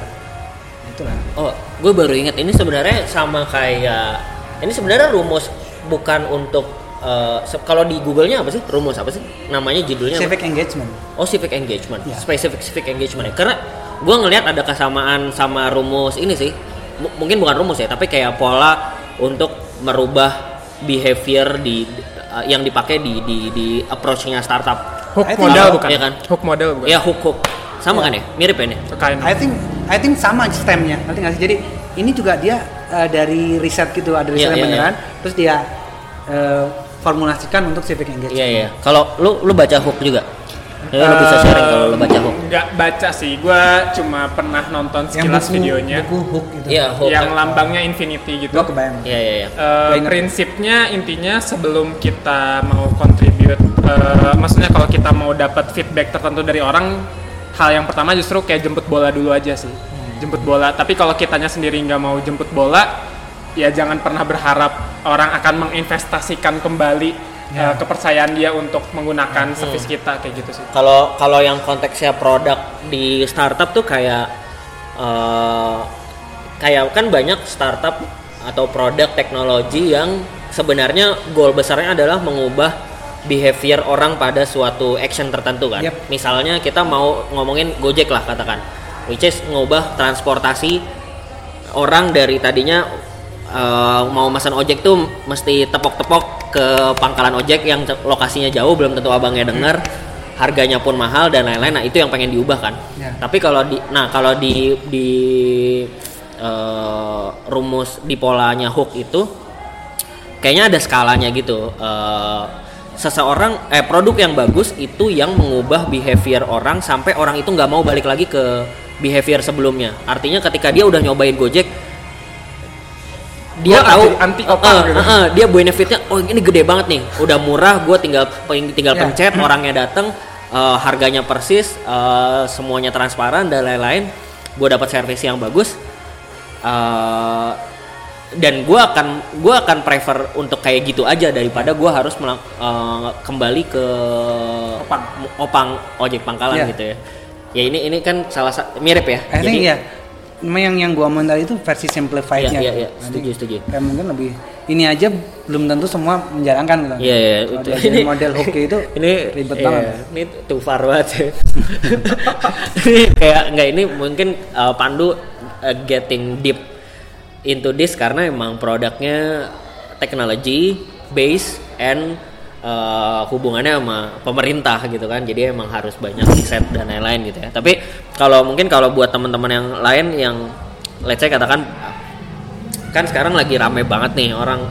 Speaker 1: itulah.
Speaker 2: Oh, gue baru ingat ini sebenarnya sama kayak ini sebenarnya rumus bukan untuk eh, se- kalau di Google-nya apa sih? Rumus apa sih? Namanya judulnya apa?
Speaker 1: Civic engagement.
Speaker 2: Oh, civic engagement.
Speaker 1: Ya.
Speaker 2: Specific civic engagement ya. Karena gue ngelihat ada kesamaan sama rumus ini sih. M- mungkin bukan rumus ya, tapi kayak pola untuk merubah behavior di eh, yang dipakai di di di approach-nya startup.
Speaker 3: Hook
Speaker 1: I
Speaker 3: model
Speaker 1: kalau-
Speaker 3: bukan?
Speaker 2: Iya kan?
Speaker 3: Hook model bukan?
Speaker 2: Ya hook hook. Sama
Speaker 1: Ya.
Speaker 2: kan ya? Mirip ya?
Speaker 3: Kind of.
Speaker 1: I think I think sama stemnya nanti nggak sih jadi ini juga dia eh, dari riset gitu ada riset yang
Speaker 2: iya,
Speaker 1: beneran terus dia eh, formulasikan untuk civic engagement
Speaker 2: Iya iya. Kalau lu lu baca hook juga? Ya, lu bisa sharing kalau lu baca hook.
Speaker 3: Nggak baca sih, gue cuma pernah nonton
Speaker 1: yang
Speaker 3: sekilas
Speaker 1: buku,
Speaker 3: videonya
Speaker 1: buku hook gitu
Speaker 2: Iya hook.
Speaker 3: yang lambangnya infinity gitu.
Speaker 1: gua kebayang
Speaker 2: Iya iya iya.
Speaker 3: Eh,
Speaker 1: Gua ingat.
Speaker 3: prinsipnya intinya sebelum kita mau contribute, eh, maksudnya kalau kita mau dapat feedback tertentu dari orang, hal yang pertama justru kayak jemput bola dulu aja sih, jemput bola. Tapi kalau kitanya sendiri nggak mau jemput bola, ya jangan pernah berharap orang akan menginvestasikan kembali
Speaker 1: Ya.
Speaker 3: eh, kepercayaan dia untuk menggunakan service kita kayak gitu sih.
Speaker 2: Kalau kalau yang konteksnya produk di startup tuh kayak eh, kayak kan banyak startup atau produk teknologi yang sebenarnya goal besarnya adalah mengubah behavior orang pada suatu action tertentu kan.
Speaker 1: Yep.
Speaker 2: Misalnya kita mau ngomongin Gojek lah katakan, which is ngubah transportasi orang dari tadinya eh, mau pesan ojek tuh mesti tepok-tepok ke pangkalan ojek yang lokasinya jauh belum tentu abangnya denger. Harganya pun mahal dan lain-lain. Nah itu yang pengen diubah kan.
Speaker 1: Ya.
Speaker 2: tapi kalau di nah kalau di di eh, rumus di polanya hook itu kayaknya ada skalanya gitu. Eh, seseorang eh produk yang bagus itu yang mengubah behavior orang sampai orang itu nggak mau balik lagi ke behavior sebelumnya. Artinya ketika dia udah nyobain gojek dia
Speaker 3: Gua
Speaker 2: tahu
Speaker 3: anti- anti-opang
Speaker 2: eh,
Speaker 3: gitu.
Speaker 2: eh, eh, dia benefitnya oh ini gede banget nih udah murah gue tinggal tinggal
Speaker 1: Ya.
Speaker 2: pencet orangnya datang eh, harganya persis eh, semuanya transparan dan lain-lain gue dapat servis yang bagus eh, dan gue akan gua akan prefer untuk kayak gitu aja daripada gue harus melang- eh, kembali ke
Speaker 3: Opang.
Speaker 2: opang ojek pangkalan
Speaker 1: Ya.
Speaker 2: gitu ya ya ini ini kan salah sa- mirip ya.
Speaker 1: I think ya yang yang gua omongin tadi itu versi simplified-nya.
Speaker 2: Iya, iya,
Speaker 1: gitu.
Speaker 2: iya. Setuju, setuju.
Speaker 1: Kayak mungkin lebih ini aja belum tentu semua menjalankan gitu.
Speaker 2: Iya, iya,
Speaker 1: dari model hoki itu *laughs*
Speaker 2: ini
Speaker 1: ribet
Speaker 2: iya,
Speaker 1: banget.
Speaker 2: Ini too far banget. sih. *laughs* ini kayak enggak ini mungkin uh, Pandu uh, getting deep into this karena emang produknya technology based and uh, hubungannya sama pemerintah gitu kan. Jadi emang harus banyak riset dan lain-lain gitu ya. Tapi kalau mungkin kalau buat teman-teman yang lain yang let's say katakan kan sekarang lagi rame banget nih orang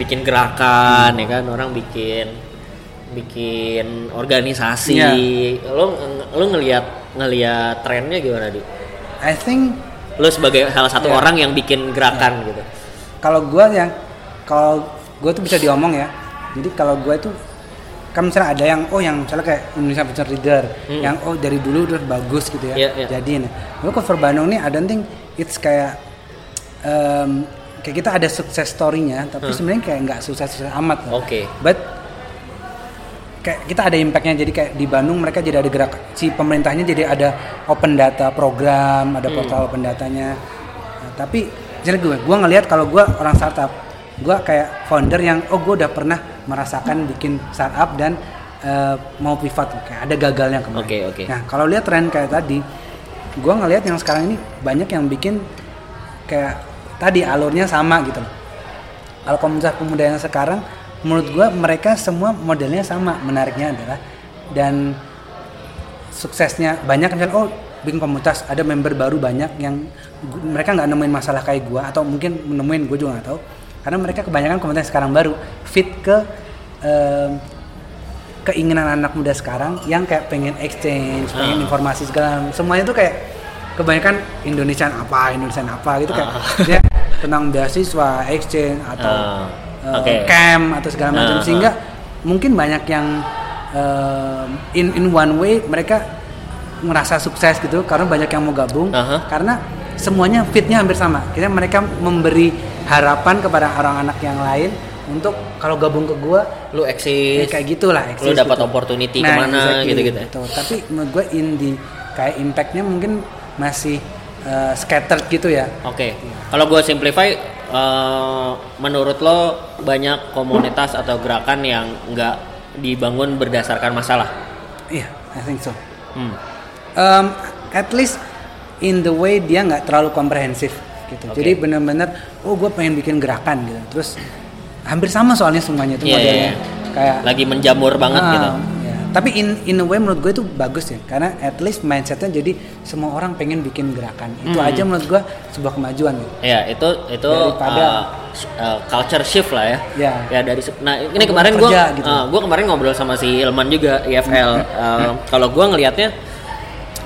Speaker 2: bikin gerakan ya kan orang bikin bikin organisasi
Speaker 1: Iya.
Speaker 2: lo lo ngelihat ngelihat trennya gimana di
Speaker 1: I think
Speaker 2: lo sebagai salah satu
Speaker 1: Iya.
Speaker 2: orang yang bikin gerakan gitu
Speaker 1: kalau gua yang kalau gua tuh bisa diomong ya. Jadi kalau gua itu kan misalnya ada yang oh yang misalnya kayak Indonesia Future Leader
Speaker 2: Hmm.
Speaker 1: yang oh dari dulu udah bagus gitu ya.
Speaker 2: Iya, iya.
Speaker 1: Jadi nih, gua cover Bandung nih I don't think it's kayak em, kayak kita ada sukses story-nya tapi sebenarnya kayak nggak sukses-sukses amat. lah.
Speaker 2: Hmm. Oke.
Speaker 1: But kayak kita ada impactnya jadi kayak di Bandung mereka jadi ada gerak si pemerintahnya jadi ada open data program ada
Speaker 2: Hmm.
Speaker 1: portal open datanya Nah, tapi jadi gue gue ngelihat kalau gue orang startup gue kayak founder yang oh gue udah pernah merasakan bikin startup dan eh, mau pivot. Kayak ada gagalnya kemarin.
Speaker 2: Oke, oke.
Speaker 1: nah kalau lihat tren kayak tadi gue ngelihat yang sekarang ini banyak yang bikin kayak tadi alurnya sama gitu loh. Kalau pemuda yang sekarang menurut gua mereka semua modelnya sama menariknya adalah dan suksesnya banyak. Misalnya oh bikin komunitas ada member baru banyak yang mereka nggak nemuin masalah kayak gua atau mungkin menemuin gue juga nggak tahu karena mereka kebanyakan komunitas sekarang baru fit ke em, keinginan anak muda sekarang yang kayak pengen exchange, pengen
Speaker 2: Ah.
Speaker 1: informasi segala semuanya tuh kayak kebanyakan Indonesian apa, Indonesian apa gitu kayak *laughs* ya, tentang beasiswa, exchange atau
Speaker 2: oke.
Speaker 1: camp atau segala macam
Speaker 2: Ah,
Speaker 1: sehingga mungkin banyak yang em, in in one way mereka merasa sukses gitu karena banyak yang mau gabung
Speaker 2: Aha.
Speaker 1: karena semuanya fitnya hampir sama. Kita mereka memberi harapan kepada orang anak yang lain untuk kalau gabung ke gua
Speaker 2: lu
Speaker 1: ya
Speaker 2: eksis
Speaker 1: kayak gitulah
Speaker 2: lu
Speaker 1: eksis
Speaker 2: dapat
Speaker 1: gitu.
Speaker 2: opportunity ke mana gitu-gitu ya?
Speaker 1: betul. tapi menurut gue in di kayak impactnya mungkin masih uh, scattered gitu ya
Speaker 2: Oke, kalau gue simplify, eh, menurut lo banyak komunitas atau gerakan yang nggak dibangun berdasarkan masalah?
Speaker 1: iya I think so
Speaker 2: Hmm.
Speaker 1: um, at least in the way dia nggak terlalu komprehensif gitu
Speaker 2: Oke.
Speaker 1: jadi benar-benar oh gue pengen bikin gerakan gitu terus hampir sama soalnya semuanya itu modelnya
Speaker 2: iya, iya.
Speaker 1: kayak
Speaker 2: Lagi menjamur banget
Speaker 1: Ah,
Speaker 2: gitu.
Speaker 1: ya. Tapi in in a way menurut gue itu bagus ya, karena at least mindsetnya jadi semua orang pengen bikin gerakan. Itu
Speaker 2: Hmm.
Speaker 1: aja menurut gue sebuah kemajuan gitu.
Speaker 2: Ya itu itu
Speaker 1: Daripada-
Speaker 2: uh, uh, culture shift lah ya.
Speaker 1: Ya.
Speaker 2: Ya dari nah ini
Speaker 1: Hubungan
Speaker 2: kemarin gue
Speaker 1: gitu.
Speaker 2: gue kemarin ngobrol sama si Ilman juga IFL. Uh, kalau gue ngelihatnya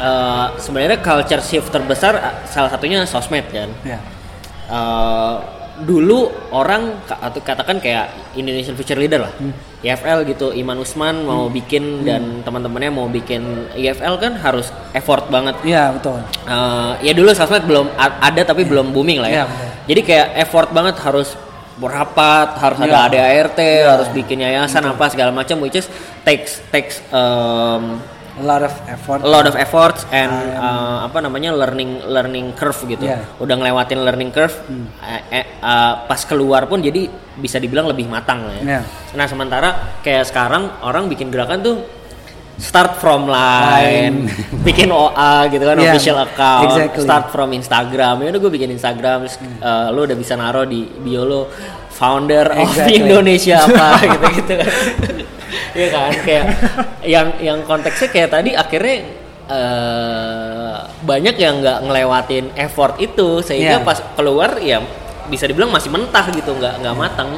Speaker 2: uh, sebenarnya culture shift terbesar uh, salah satunya sosmed kan.
Speaker 1: Ya.
Speaker 2: Uh, dulu orang atau katakan kayak Indonesian Future Leader lah, IFL gitu, Iman Usman mau bikin dan teman-temannya mau bikin IFL kan harus effort banget.
Speaker 1: Iya betul.
Speaker 2: Eh, ya dulu sosmed belum ada tapi belum booming lah ya.
Speaker 1: Iya, betul.
Speaker 2: Jadi kayak effort banget harus berapat, harus ada
Speaker 1: Iya.
Speaker 2: ADART, harus bikin yayasan apa segala macam which is takes takes um,
Speaker 1: A lot of effort.
Speaker 2: a lot of efforts and uh, apa namanya learning learning curve gitu.
Speaker 1: Iya.
Speaker 2: Udah ngelewatin learning curve eh, eh, uh, pas keluar pun jadi bisa dibilang lebih matang lah ya.
Speaker 1: Iya.
Speaker 2: Nah, sementara kayak sekarang orang bikin gerakan tuh start from line, *laughs* bikin OA gitu kan
Speaker 1: Iya,
Speaker 2: official account,
Speaker 1: exactly.
Speaker 2: start from Instagram. Ya udah gue bikin Instagram, terus, eh, lo udah bisa naruh di bio lo founder of
Speaker 1: Exactly.
Speaker 2: Indonesia apa *laughs* gitu-gitu kan. Iya kan kayak yang yang konteksnya kayak tadi akhirnya eh, banyak yang nggak ngelewatin effort itu sehingga
Speaker 1: Iya.
Speaker 2: pas keluar ya bisa dibilang masih mentah gitu nggak nggak matang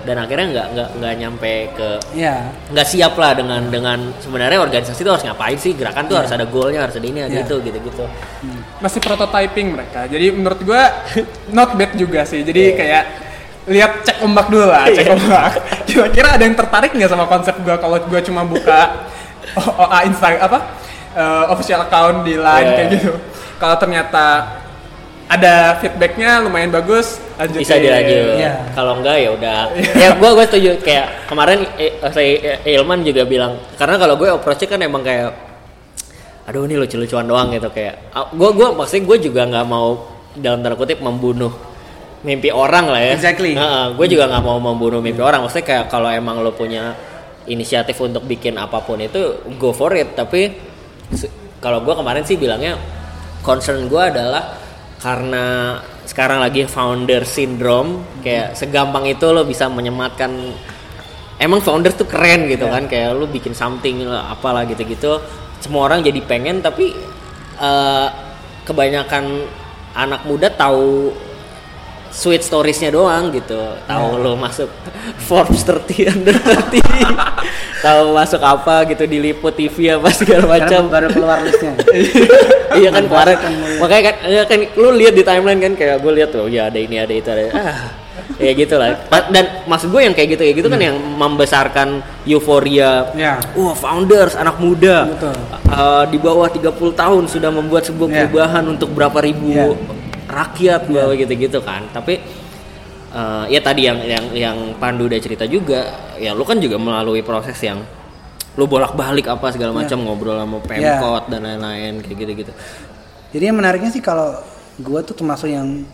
Speaker 2: dan akhirnya nggak nggak nggak nyampe ke
Speaker 1: Iya.
Speaker 2: nggak siap lah dengan dengan sebenarnya organisasi itu harus ngapain sih gerakan tuh harus ada goalnya harus ada ini ada
Speaker 1: Iya.
Speaker 2: itu gitu gitu
Speaker 3: masih prototyping mereka. Jadi menurut gua *laughs* not bad juga sih. Jadi kayak lihat cek ombak dulu lah, cek ombak. Kira-kira ada yang tertarik nggak sama konsep gua kalau gua cuma buka OA Instagram apa eh, official account di line
Speaker 2: Iya.
Speaker 3: kayak gitu. Kalau ternyata ada feedbacknya lumayan bagus, lanjutin.
Speaker 2: bisa dilanjut
Speaker 1: Iya.
Speaker 2: kalau enggak ya udah ya gue gue setuju kayak kemarin eh, saya eh, Ilman juga bilang karena kalau gue approach kan emang kayak aduh ini lucu-lucuan doang gitu kayak gue gue maksudnya gue juga nggak mau dalam tanda kutip membunuh mimpi orang lah ya.
Speaker 1: Exactly.
Speaker 2: gue juga nggak mau membunuh mimpi orang. Maksudnya kayak kalau emang lo punya inisiatif untuk bikin apa pun itu go for it. Tapi kalau gue kemarin sih bilangnya concern gue adalah karena sekarang lagi founder syndrome kayak segampang itu lo bisa menyematkan emang founder tuh keren gitu kan kayak lu bikin something lah, apalah gitu-gitu. Semua orang jadi pengen tapi eh, kebanyakan anak muda tahu sweet storiesnya doang gitu tahu lo masuk *laughs* Forbes 30 under 30 *laughs* tahu masuk apa gitu diliput TV apa segala macam
Speaker 1: baru keluar listnya. *laughs*
Speaker 2: iya kan kemarin makanya kan ya kan lu lihat di timeline kan kayak gue lihat tuh ya ada ini ada itu ada ah ya gitu lah dan maksud gue yang kayak gitu kayak gitu kan yang membesarkan euforia
Speaker 1: Ya.
Speaker 2: wah founders anak muda
Speaker 1: Betul.
Speaker 2: Uh, di bawah 30 tahun sudah membuat sebuah
Speaker 1: Ya.
Speaker 2: perubahan untuk berapa ribu
Speaker 1: Ya.
Speaker 2: Rakyat bahwa gitu-gitu kan. Tapi uh, ya tadi yang yang yang Pandu udah cerita juga ya lu kan juga melalui proses yang lu bolak-balik apa segala macam ngobrol sama Pemkot dan lain-lain kayak gitu-gitu.
Speaker 1: Jadi yang menariknya sih kalau gue tuh termasuk yang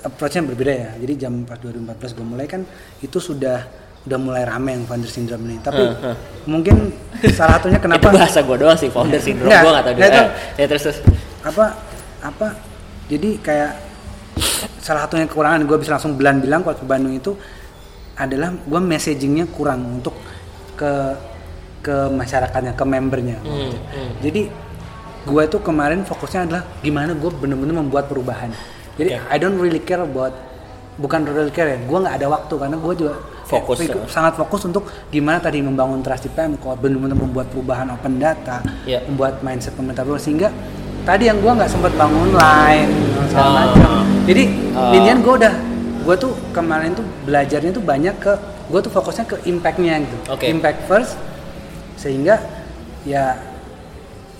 Speaker 1: approach-nya berbeda ya. Jadi jam pas 2014 gue mulai kan itu sudah udah mulai rame yang founder syndrome ini. Tapi
Speaker 2: Eh, eh.
Speaker 1: mungkin salah satunya *laughs* kenapa
Speaker 2: itu bahasa gue doang sih founder syndrome. Gue gak tau dia
Speaker 1: itu-
Speaker 2: ya terus terus.
Speaker 1: apa apa jadi kayak salah satunya kekurangan gue bisa langsung bilang bilang kalau ke Bandung itu adalah gue messagingnya kurang untuk ke ke masyarakatnya ke membernya
Speaker 2: Hmm, hmm.
Speaker 1: jadi gue itu kemarin fokusnya adalah gimana gue bener-bener membuat perubahan jadi I don't really care about bukan really care ya gue nggak ada waktu karena gue juga
Speaker 2: Fokus, ya.
Speaker 1: sangat fokus untuk gimana tadi membangun trust di Pemkot bener-bener membuat perubahan open data
Speaker 2: Ya.
Speaker 1: membuat mindset pemerintah sehingga tadi yang gue nggak sempat bangun line segala
Speaker 2: Ah.
Speaker 1: macam. Jadi
Speaker 2: Ah.
Speaker 1: Linian gue udah gue tuh kemarin tuh belajarnya tuh banyak ke gue tuh fokusnya ke impactnya gitu.
Speaker 2: Oke.
Speaker 1: impact first sehingga ya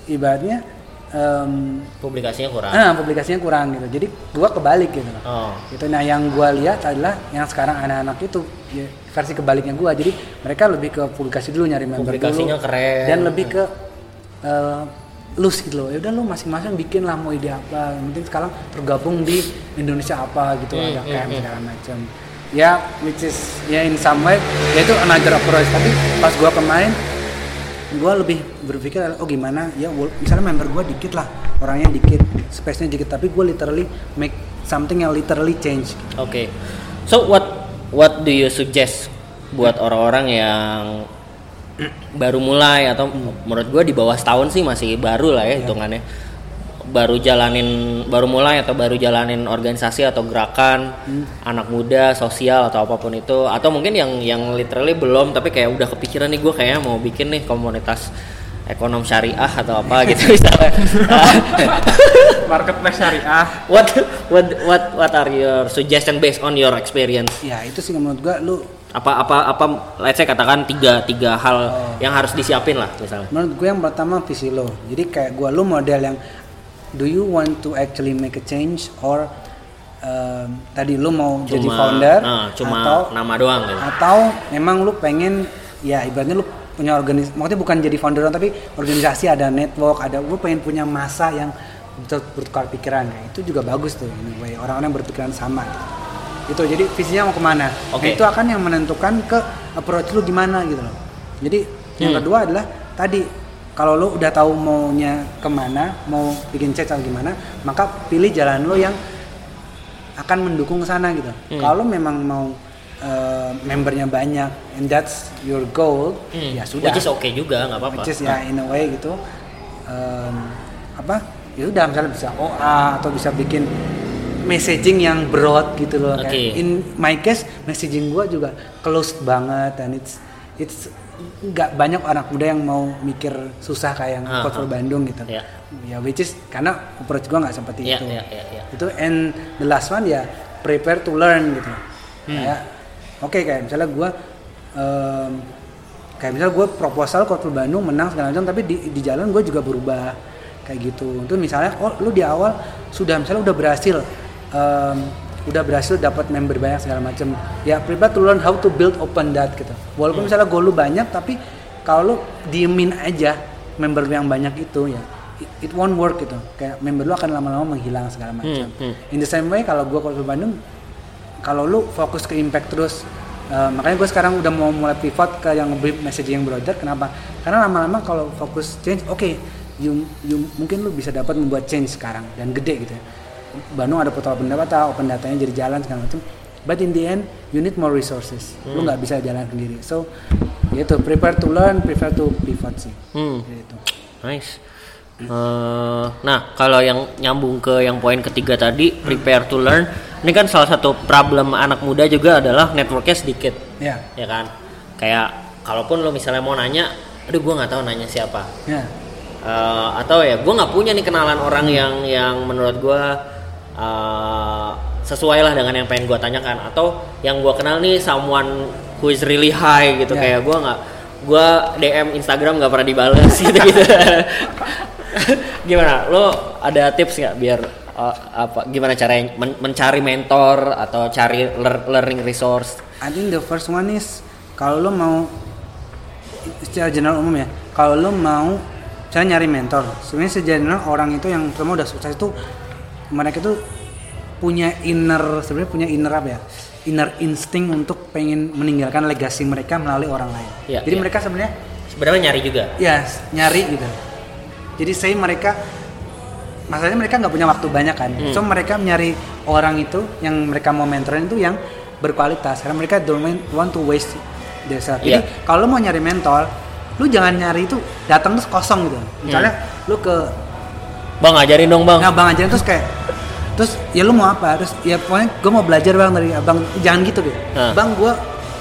Speaker 1: ibaratnya em,
Speaker 2: publikasinya kurang.
Speaker 1: Ah, publikasinya kurang gitu. Jadi gue kebalik gitu.
Speaker 2: Oh.
Speaker 1: Gitu. Nah yang gue lihat adalah yang sekarang anak-anak itu ya, versi kebaliknya gue jadi mereka lebih ke publikasi dulu nyari member
Speaker 2: Publikasinya
Speaker 1: dulu.
Speaker 2: keren.
Speaker 1: dan lebih ke eh, loose gitu loh. Ya udah lu masing-masing bikin lah mau ide apa. Yang penting sekarang tergabung di Indonesia apa gitu
Speaker 2: Hmm,
Speaker 1: ada
Speaker 2: hmm,
Speaker 1: camp
Speaker 2: hmm.
Speaker 1: segala macam. Ya which is ya in some way ya itu another approach. Tapi pas gue kemarin gue lebih berpikir oh gimana? Ya misalnya member gue dikit lah orangnya dikit space nya dikit. Tapi gue literally make something yang literally change.
Speaker 2: Oke. So what what do you suggest buat orang-orang yang baru mulai atau menurut gue di bawah setahun sih masih baru lah ya hitungannya. Baru jalanin baru mulai atau baru jalanin organisasi atau gerakan anak muda, sosial atau apa pun itu atau mungkin yang yang literally belum tapi kayak udah kepikiran nih gue kayaknya mau bikin nih komunitas ekonom syariah atau apa *laughs* gitu misalnya. *laughs*
Speaker 3: marketplace syariah
Speaker 2: what what what what are your suggestion based on your experience?
Speaker 1: ya itu sih menurut gue lu
Speaker 2: apa apa apa let's say katakan tiga tiga hal yang harus disiapin lah misalnya.
Speaker 1: Menurut gue yang pertama visi lo. Jadi kayak gue lu model yang do you want to actually make a change or um, tadi lu mau jadi founder
Speaker 2: nah, cuma
Speaker 1: atau
Speaker 2: nama doang gitu.
Speaker 1: atau memang lu pengen ya ibaratnya lu punya organis maksudnya bukan jadi founder tapi organisasi ada network ada lu pengen punya masa yang ber- bertukar pikiran. Ya, itu juga bagus tuh anyway orang-orang yang berpikiran sama. gitu. Itu jadi visinya mau ke mana Nah,
Speaker 2: Oke.
Speaker 1: itu akan yang menentukan ke approach lu gimana gitu loh jadi yang
Speaker 2: Hmm.
Speaker 1: kedua adalah tadi kalau lu udah tahu maunya ke mana mau bikin chat atau gimana maka pilih jalan lu yang akan mendukung sana gitu.
Speaker 2: Hmm.
Speaker 1: Kalau memang mau uh, membernya banyak and that's your goal,
Speaker 2: Hmm,
Speaker 1: ya sudah.
Speaker 2: which is okay juga nggak apa-apa
Speaker 1: Which is ya in a way gitu. Um, apa? Ya udah misalnya bisa OA atau bisa bikin messaging yang broad gitu loh. Kayak
Speaker 2: Oke.
Speaker 1: in my case messaging gua juga closed banget dan it's it's nggak banyak anak muda yang mau mikir susah kayak
Speaker 2: ah.
Speaker 1: Bandung gitu.
Speaker 2: Ya.
Speaker 1: Ya which is karena approach gua nggak seperti
Speaker 2: Iya,
Speaker 1: itu
Speaker 2: iya, iya, iya.
Speaker 1: itu and the last one ya prepare to learn gitu
Speaker 2: Hmm.
Speaker 1: kayak oke kayak misalnya gue kayak misalnya gue proposal Kota Bandung menang segala macam tapi di, di jalan gue juga berubah kayak gitu itu misalnya oh lu di awal sudah misalnya udah berhasil em, udah berhasil dapat member banyak segala macam ya prepare to learn how to build open that gitu. Walaupun misalnya goal lu banyak tapi kalau lu diemin aja member yang banyak itu ya it, it won't work gitu. Kayak member lu akan lama-lama menghilang segala macam
Speaker 2: Hmm, hmm.
Speaker 1: in the same way kalau gue kalau Bandung kalau lu fokus ke impact terus eh, makanya gue sekarang udah mau mulai pivot ke yang lebih messaging brother kenapa? Karena lama-lama kalau fokus change oke you, you mungkin lu bisa dapat membuat change sekarang dan gede gitu ya Bandung ada portal open data open datanya jadi jalan segala macam but in the end you need more resources lu nggak bisa jalan sendiri so gitu prepare to learn prepare to pivot sih
Speaker 2: Hmm.
Speaker 1: gitu
Speaker 2: Nice. Eh, nah, kalau yang nyambung ke yang poin ketiga tadi, prepare to learn. Ini kan salah satu problem anak muda juga adalah networknya sedikit,
Speaker 1: ya
Speaker 2: ya kan? Kayak kalaupun lo misalnya mau nanya, aduh gue nggak tahu nanya siapa.
Speaker 1: ya
Speaker 2: Eh, atau ya gue nggak punya nih kenalan orang yang yang menurut gue eh, sesuai lah dengan yang pengen gue tanyakan. Atau yang gue kenal nih someone who is really high gitu,
Speaker 1: Ya.
Speaker 2: kayak gue nggak gue DM Instagram nggak pernah dibales *laughs* gitu gitu. *laughs* gimana lo ada tips nggak biar uh, apa gimana caranya men- mencari mentor atau cari lear- learning resource
Speaker 1: I think the first one is kalau lo mau secara general umum ya, kalau lo mau cara nyari mentor, sebenarnya secara general orang itu yang pertama udah sukses itu mereka itu punya inner sebenarnya punya inner apa ya? Inner insting untuk pengen meninggalkan legasi mereka melalui orang lain.
Speaker 2: Iya,
Speaker 1: Jadi
Speaker 2: iya.
Speaker 1: mereka sebenarnya
Speaker 2: sebenarnya nyari juga
Speaker 1: ya nyari gitu. Jadi saya mereka masalahnya mereka nggak punya waktu banyak kan,
Speaker 2: Hmm.
Speaker 1: so mereka nyari orang itu yang mereka mau mentorin itu yang berkualitas karena mereka don't want- to waste their self. Jadi
Speaker 2: Iya.
Speaker 1: kalau mau nyari mentor, lu jangan nyari itu datang terus kosong gitu. Misalnya
Speaker 2: Hmm.
Speaker 1: lu ke
Speaker 2: bang ajarin dong bang.
Speaker 1: Nggak bang aja terus kayak terus ya lu mau apa? Terus ya pokoknya gue mau belajar bang dari abang. Jangan gitu deh
Speaker 2: Hah.
Speaker 1: bang gue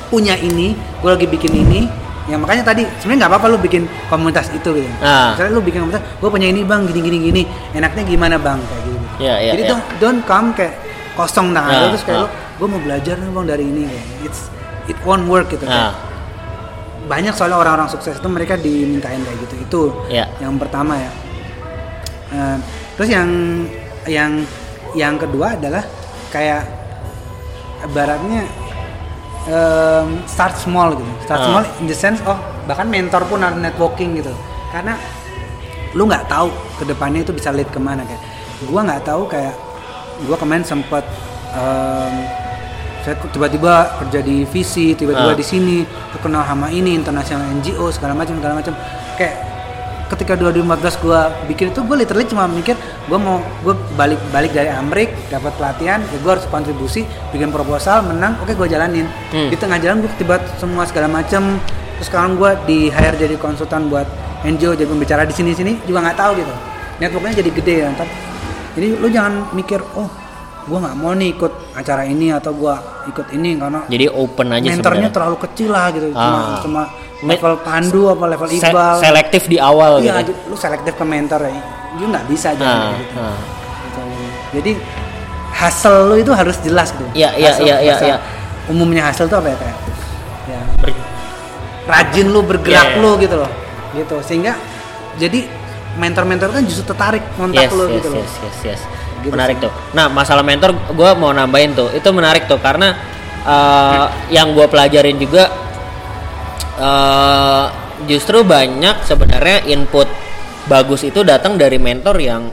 Speaker 1: punya ini gue lagi bikin ini. Ya makanya tadi sebenarnya nggak apa-apa lu bikin komunitas itu gitu.
Speaker 2: Ah.
Speaker 1: misalnya lu bikin komunitas gue punya ini bang gini gini gini. Enaknya gimana bang? Kayak gitu
Speaker 2: Iya, iya,
Speaker 1: jadi
Speaker 2: iya.
Speaker 1: don't don't come kayak kosong tangan
Speaker 2: Ah,
Speaker 1: lu terus kayak
Speaker 2: ah.
Speaker 1: lu gue mau belajar nih bang dari ini. Kayak it's it won't work gitu
Speaker 2: nah
Speaker 1: banyak soalnya orang-orang sukses itu mereka dimintain kayak gitu itu
Speaker 2: Iya.
Speaker 1: yang pertama ya Terus yang yang yang kedua adalah kayak ibaratnya em, start small gitu start
Speaker 2: Ah.
Speaker 1: small in the sense oh bahkan mentor pun harus networking gitu karena lu nggak tahu ke depannya itu bisa lead ke mana kayak gua nggak tahu kayak gua kemarin sempet em, saya tiba-tiba kerja di visi tiba-tiba
Speaker 2: Ah.
Speaker 1: di sini terkenal sama ini internasional NGO segala macam segala macam kayak ketika 2014 gue bikin itu gue literally cuma mikir gue mau gue balik balik dari Amrik dapat pelatihan ya gue harus kontribusi bikin proposal menang oke gue jalanin.
Speaker 2: Hmm.
Speaker 1: di tengah jalan gue tiba semua segala macam terus sekarang gue di hire jadi konsultan buat NGO jadi pembicara di sini sini juga nggak tahu gitu. Networknya jadi gede ya ntar. Jadi lu jangan mikir oh gue nggak mau nih ikut acara ini atau gue ikut ini karena
Speaker 2: jadi open aja
Speaker 1: mentornya terlalu kecil lah gitu. Cuma
Speaker 2: Ah.
Speaker 1: cuma
Speaker 2: Me-
Speaker 1: level pandu apa level
Speaker 2: Se-
Speaker 1: ibal
Speaker 2: selektif di awal
Speaker 1: Iya,
Speaker 2: gitu
Speaker 1: lu selektif ke mentor ya. Lu nggak bisa aja
Speaker 2: Ah,
Speaker 1: gitu.
Speaker 2: ah.
Speaker 1: Gitu. Jadi hasil lu itu harus jelas gitu.
Speaker 2: Iya, iya, iya, iya, iya.
Speaker 1: Umumnya hasil itu apa ya kayak? Ya,
Speaker 2: Ber-
Speaker 1: rajin lu bergerak
Speaker 2: Iya, iya.
Speaker 1: lu gitu loh. Gitu. Sehingga jadi mentor-mentor kan justru tertarik kontak
Speaker 2: yes,
Speaker 1: lu
Speaker 2: yes,
Speaker 1: gitu loh.
Speaker 2: yes, yes, yes.
Speaker 1: Gitu
Speaker 2: menarik tuh. Nah, masalah mentor gue mau nambahin tuh. Itu menarik tuh karena uh, yang gue pelajarin juga uh, justru banyak sebenarnya input bagus itu datang dari mentor yang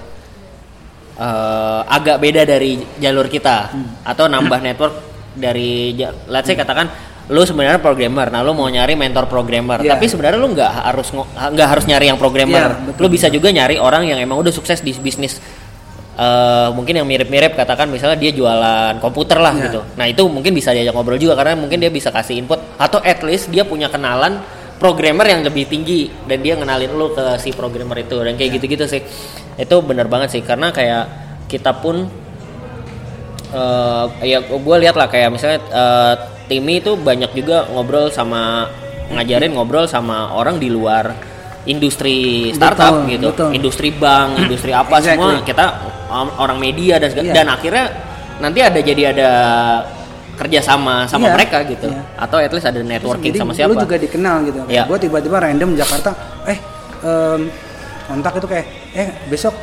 Speaker 2: uh, agak beda dari jalur kita atau nambah network dari let's say katakan lu sebenarnya programmer, nah lu mau nyari mentor programmer,
Speaker 1: Iya.
Speaker 2: tapi sebenarnya lu nggak harus nggak harus nyari yang programmer,
Speaker 1: Iya, betul.
Speaker 2: lu bisa juga nyari orang yang emang udah sukses di bisnis eh mungkin yang mirip-mirip katakan misalnya dia jualan komputer lah
Speaker 1: Iya.
Speaker 2: gitu. Nah, itu mungkin bisa diajak ngobrol juga karena mungkin dia bisa kasih input atau at least dia punya kenalan programmer yang lebih tinggi dan dia ngenalin lu ke si programmer itu dan kayak gitu-gitu sih. Itu bener banget sih karena kayak kita pun eh ya gue lihat lah kayak misalnya eh, Timmy itu banyak juga ngobrol sama ngajarin ngobrol sama orang di luar industri startup
Speaker 1: Betul,
Speaker 2: gitu,
Speaker 1: betul.
Speaker 2: industri bank, *clears throat* industri apa semua
Speaker 1: Exactly.
Speaker 2: kita um, orang media dan segala-
Speaker 1: Iya.
Speaker 2: dan akhirnya nanti ada jadi ada kerja sama sama
Speaker 1: Iya,
Speaker 2: mereka gitu
Speaker 1: iya.
Speaker 2: atau at least ada networking
Speaker 1: Jadi
Speaker 2: sama siapa
Speaker 1: Lu juga dikenal gitu.
Speaker 2: Iya.
Speaker 1: Gue tiba-tiba random Jakarta, eh em, kontak itu kayak, eh besok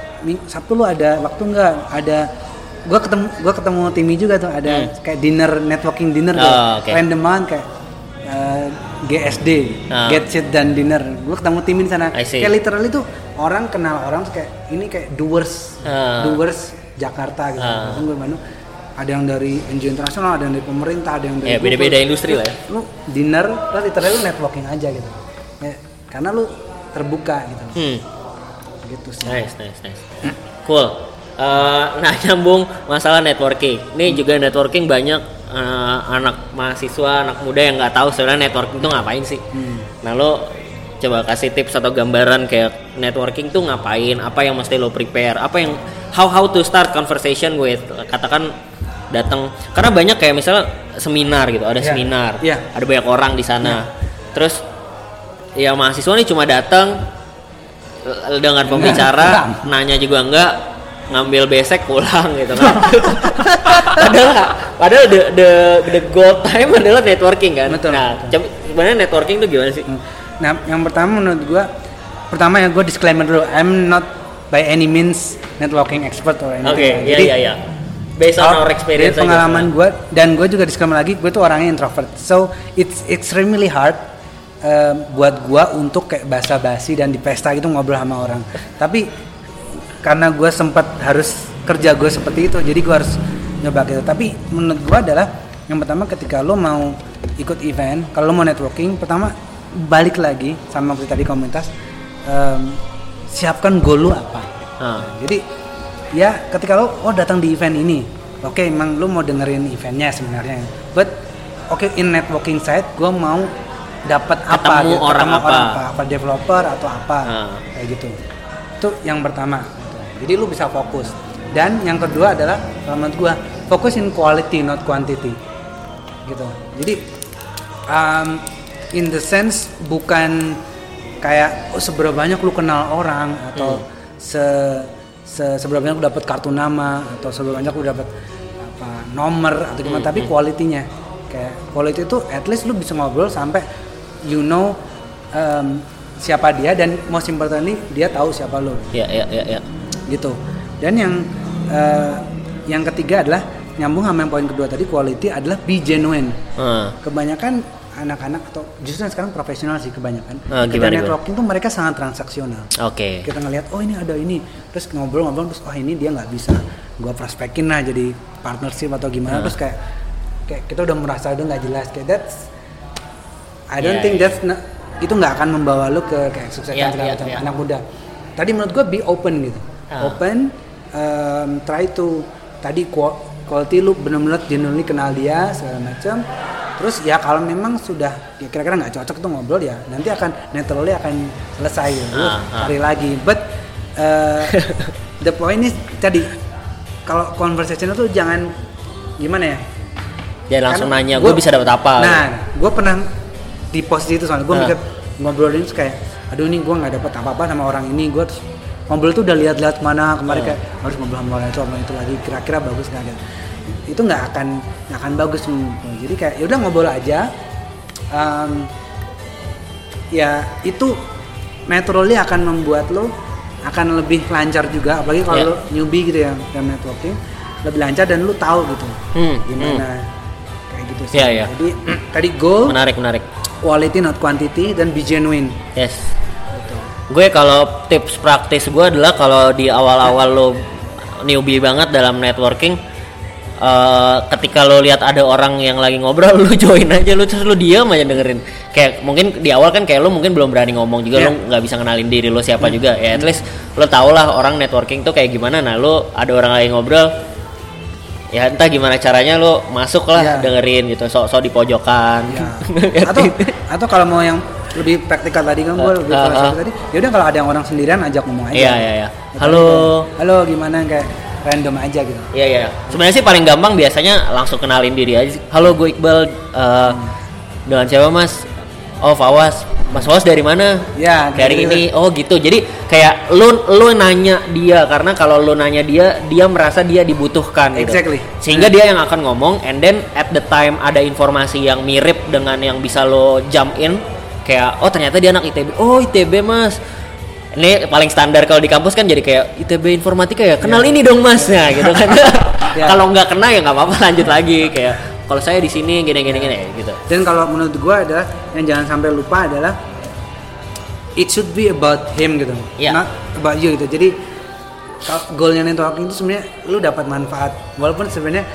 Speaker 1: Sabtu lu ada waktu nggak? Ada gue ketemu gue ketemu Timmy juga tuh ada
Speaker 2: Hmm.
Speaker 1: kayak dinner networking dinner
Speaker 2: Oh,
Speaker 1: gitu.
Speaker 2: oke.
Speaker 1: randoman kayak eh, GSD,
Speaker 2: Ah.
Speaker 1: Get Shit dan Dinner. Gue ketemu tim di sana. Kayak literally tuh orang kenal orang kayak ini kayak doers,
Speaker 2: Ah.
Speaker 1: doers Jakarta gitu. Kan gue Bandung. Ada yang dari NGO internasional, ada yang dari pemerintah, ada yang dari
Speaker 2: Ya, beda-beda industri lah ya.
Speaker 1: Lu dinner, terus literally lu networking aja gitu. Ya, karena lu terbuka gitu.
Speaker 2: Hmm.
Speaker 1: Gitu sih.
Speaker 2: Nice, nice, nice. Cool. Eh, nah *laughs* nyambung masalah networking. Ini juga networking banyak eh, anak mahasiswa, anak muda yang nggak tahu sebenarnya networking itu ngapain sih. Nah lo coba kasih tips atau gambaran kayak networking tuh ngapain, apa yang mesti lo prepare, apa yang how how to start conversation with katakan datang karena banyak kayak misalnya seminar gitu, ada
Speaker 1: Iya.
Speaker 2: seminar,
Speaker 1: Iya.
Speaker 2: ada banyak orang di sana. Terus ya mahasiswa nih cuma datang eh, dengan pembicara nanya juga enggak ngambil besek pulang gitu kan. *laughs* Padahal padahal the, the the goal time *laughs* adalah networking kan.
Speaker 1: Betul,
Speaker 2: nah
Speaker 1: betul.
Speaker 2: sebenarnya networking itu gimana sih?
Speaker 1: Nah, yang pertama menurut gua pertama ya gua disclaimer dulu, I'm not by any means networking expert or
Speaker 2: oke
Speaker 1: anything.
Speaker 2: iya iya iya. Based on our experience
Speaker 1: dari pengalaman gue dan gue juga disclaimer lagi gue tuh orangnya introvert. So it's extremely hard um, buat gue untuk kayak basa-basi dan di pesta gitu ngobrol sama orang. Tapi karena gue sempat harus kerja gue seperti itu jadi gue harus nyoba gitu tapi menurut gue adalah yang pertama ketika lo mau ikut event kalau lo mau networking pertama balik lagi sama seperti tadi komunitas um, siapkan goal lo apa
Speaker 2: Ah.
Speaker 1: jadi ya ketika lo oh datang di event ini, oke emang lo mau dengerin eventnya sebenarnya. But oke in networking side gue mau dapat apa
Speaker 2: Ketemu
Speaker 1: gitu,
Speaker 2: orang
Speaker 1: ketemu
Speaker 2: apa.
Speaker 1: apa, apa developer atau apa
Speaker 2: Ah.
Speaker 1: kayak gitu. Itu yang pertama. Jadi lu bisa fokus. Dan yang kedua adalah menurut gue fokus in quality not quantity. Gitu. Jadi um, in the sense bukan kayak oh, seberapa banyak lu kenal orang atau se, se seberapa banyak lu dapat kartu nama atau seberapa banyak lu dapat apa nomor atau gimana tapi quality-nya kayak quality itu at least lu bisa ngobrol sampai you know um, siapa dia dan most importantly dia tahu siapa lu
Speaker 2: ya ya ya ya
Speaker 1: gitu dan yang eh, yang ketiga adalah nyambung sama yang poin kedua tadi quality adalah be genuine
Speaker 2: Ah.
Speaker 1: kebanyakan anak-anak atau justru sekarang profesional sih kebanyakan
Speaker 2: Ah,
Speaker 1: Ketika
Speaker 2: gimana,
Speaker 1: networking tuh mereka sangat transaksional
Speaker 2: oke
Speaker 1: kita ngelihat oh ini ada ini terus ngobrol-ngobrol terus oh ini dia nggak bisa gua prospekin lah jadi partnership atau gimana
Speaker 2: Ah.
Speaker 1: terus kayak kayak kita udah merasa udah nggak jelas kayak that's I don't
Speaker 2: Yeah,
Speaker 1: think
Speaker 2: yeah.
Speaker 1: that's itu nggak akan membawa lu ke kayak sukses
Speaker 2: Yeah,
Speaker 1: segala
Speaker 2: yeah,
Speaker 1: macam
Speaker 2: yeah.
Speaker 1: anak muda tadi menurut gua be open gitu
Speaker 2: Ah.
Speaker 1: open um, try to tadi qua- quality lu benar-benar genuinely kenal dia segala macam terus ya kalau memang sudah ya kira-kira nggak cocok tuh ngobrol ya nanti akan naturally akan selesai gitu. Lu
Speaker 2: Ah, ah.
Speaker 1: cari lagi but uh, *laughs* the point is tadi kalau conversation itu jangan gimana ya
Speaker 2: jangan langsung
Speaker 1: Karena
Speaker 2: nanya gue bisa dapat apa
Speaker 1: Nah, gue pernah di posisi itu soalnya gue
Speaker 2: Ah.
Speaker 1: mikir ngobrolin kayak, aduh ini gue nggak dapat apa-apa sama orang ini. Gue terus ngobrol tuh udah lihat-lihat mana kemarin
Speaker 2: Ah.
Speaker 1: kayak harus ngobrol sama itu sama itu lagi. Kira-kira bagus nggak ada? Itu nggak akan nggak akan bagus. gua. Jadi kayak ya udah ngobrol aja. Um, ya itu naturally akan membuat lo akan lebih lancar juga apalagi kalau lo newbie gitu ya dalam networking lebih lancar dan lo tahu gitu
Speaker 2: Hmm,
Speaker 1: gimana kayak gitu sih.
Speaker 2: Iya, iya.
Speaker 1: Jadi *clears throat* tadi goal,
Speaker 2: menarik menarik
Speaker 1: quality not quantity dan be genuine.
Speaker 2: yes. Gue kalau tips praktis gue adalah kalau di awal-awal lo newbie banget dalam networking eh, ketika lo lihat ada orang yang lagi ngobrol *laughs* lo join aja lo terus lo diam aja dengerin. Kayak mungkin di awal kan kayak lo mungkin belum berani ngomong juga
Speaker 1: Iya.
Speaker 2: lo nggak bisa kenalin diri lo siapa juga. Ya at least lo tau lah orang networking tuh kayak gimana. Nah lo ada orang lagi ngobrol ya entah gimana caranya lo masuk lah
Speaker 1: Iya.
Speaker 2: dengerin gitu. Sok-sok di pojokan.
Speaker 1: Ya. *laughs* atau atau kalau mau yang lebih praktikal tadi kan gue lebih
Speaker 2: ah.
Speaker 1: filosofis tadi. Ya udah kalau ada yang orang sendirian ajak ngomong aja.
Speaker 2: Iya, iya, iya. Halo.
Speaker 1: Halo gimana kayak random aja gitu.
Speaker 2: Iya iya. Sebenarnya sih paling gampang biasanya langsung kenalin diri aja. Halo gue Iqbal. Eh, Dengan siapa Mas? Oh Fawas. Mas Fawas dari mana?
Speaker 1: Ya,
Speaker 2: Dari
Speaker 1: gitu.
Speaker 2: ini. Oh gitu. Jadi kayak lu lu nanya dia karena kalau lu nanya dia dia merasa dia dibutuhkan. gitu.
Speaker 1: Exactly.
Speaker 2: Sehingga dia yang akan ngomong. And then at the time ada informasi yang mirip dengan yang bisa lo jump in. Kayak oh ternyata dia anak ITB. Oh ITB Mas. Ini paling standar kalau di kampus kan jadi kayak ITB informatika ya. Kenal ini dong Mas. Nah gitu kan. *laughs*
Speaker 1: Ya.
Speaker 2: Kalau nggak kena ya nggak apa-apa lanjut lagi kayak kalau saya di sini gini gini gini gitu
Speaker 1: Dan kalau menurut gua adalah yang jangan sampai lupa adalah it should be about him gitu,
Speaker 2: Iya.
Speaker 1: not about you gitu. Jadi goalnya networking itu sebenarnya lu dapat manfaat, walaupun sebenarnya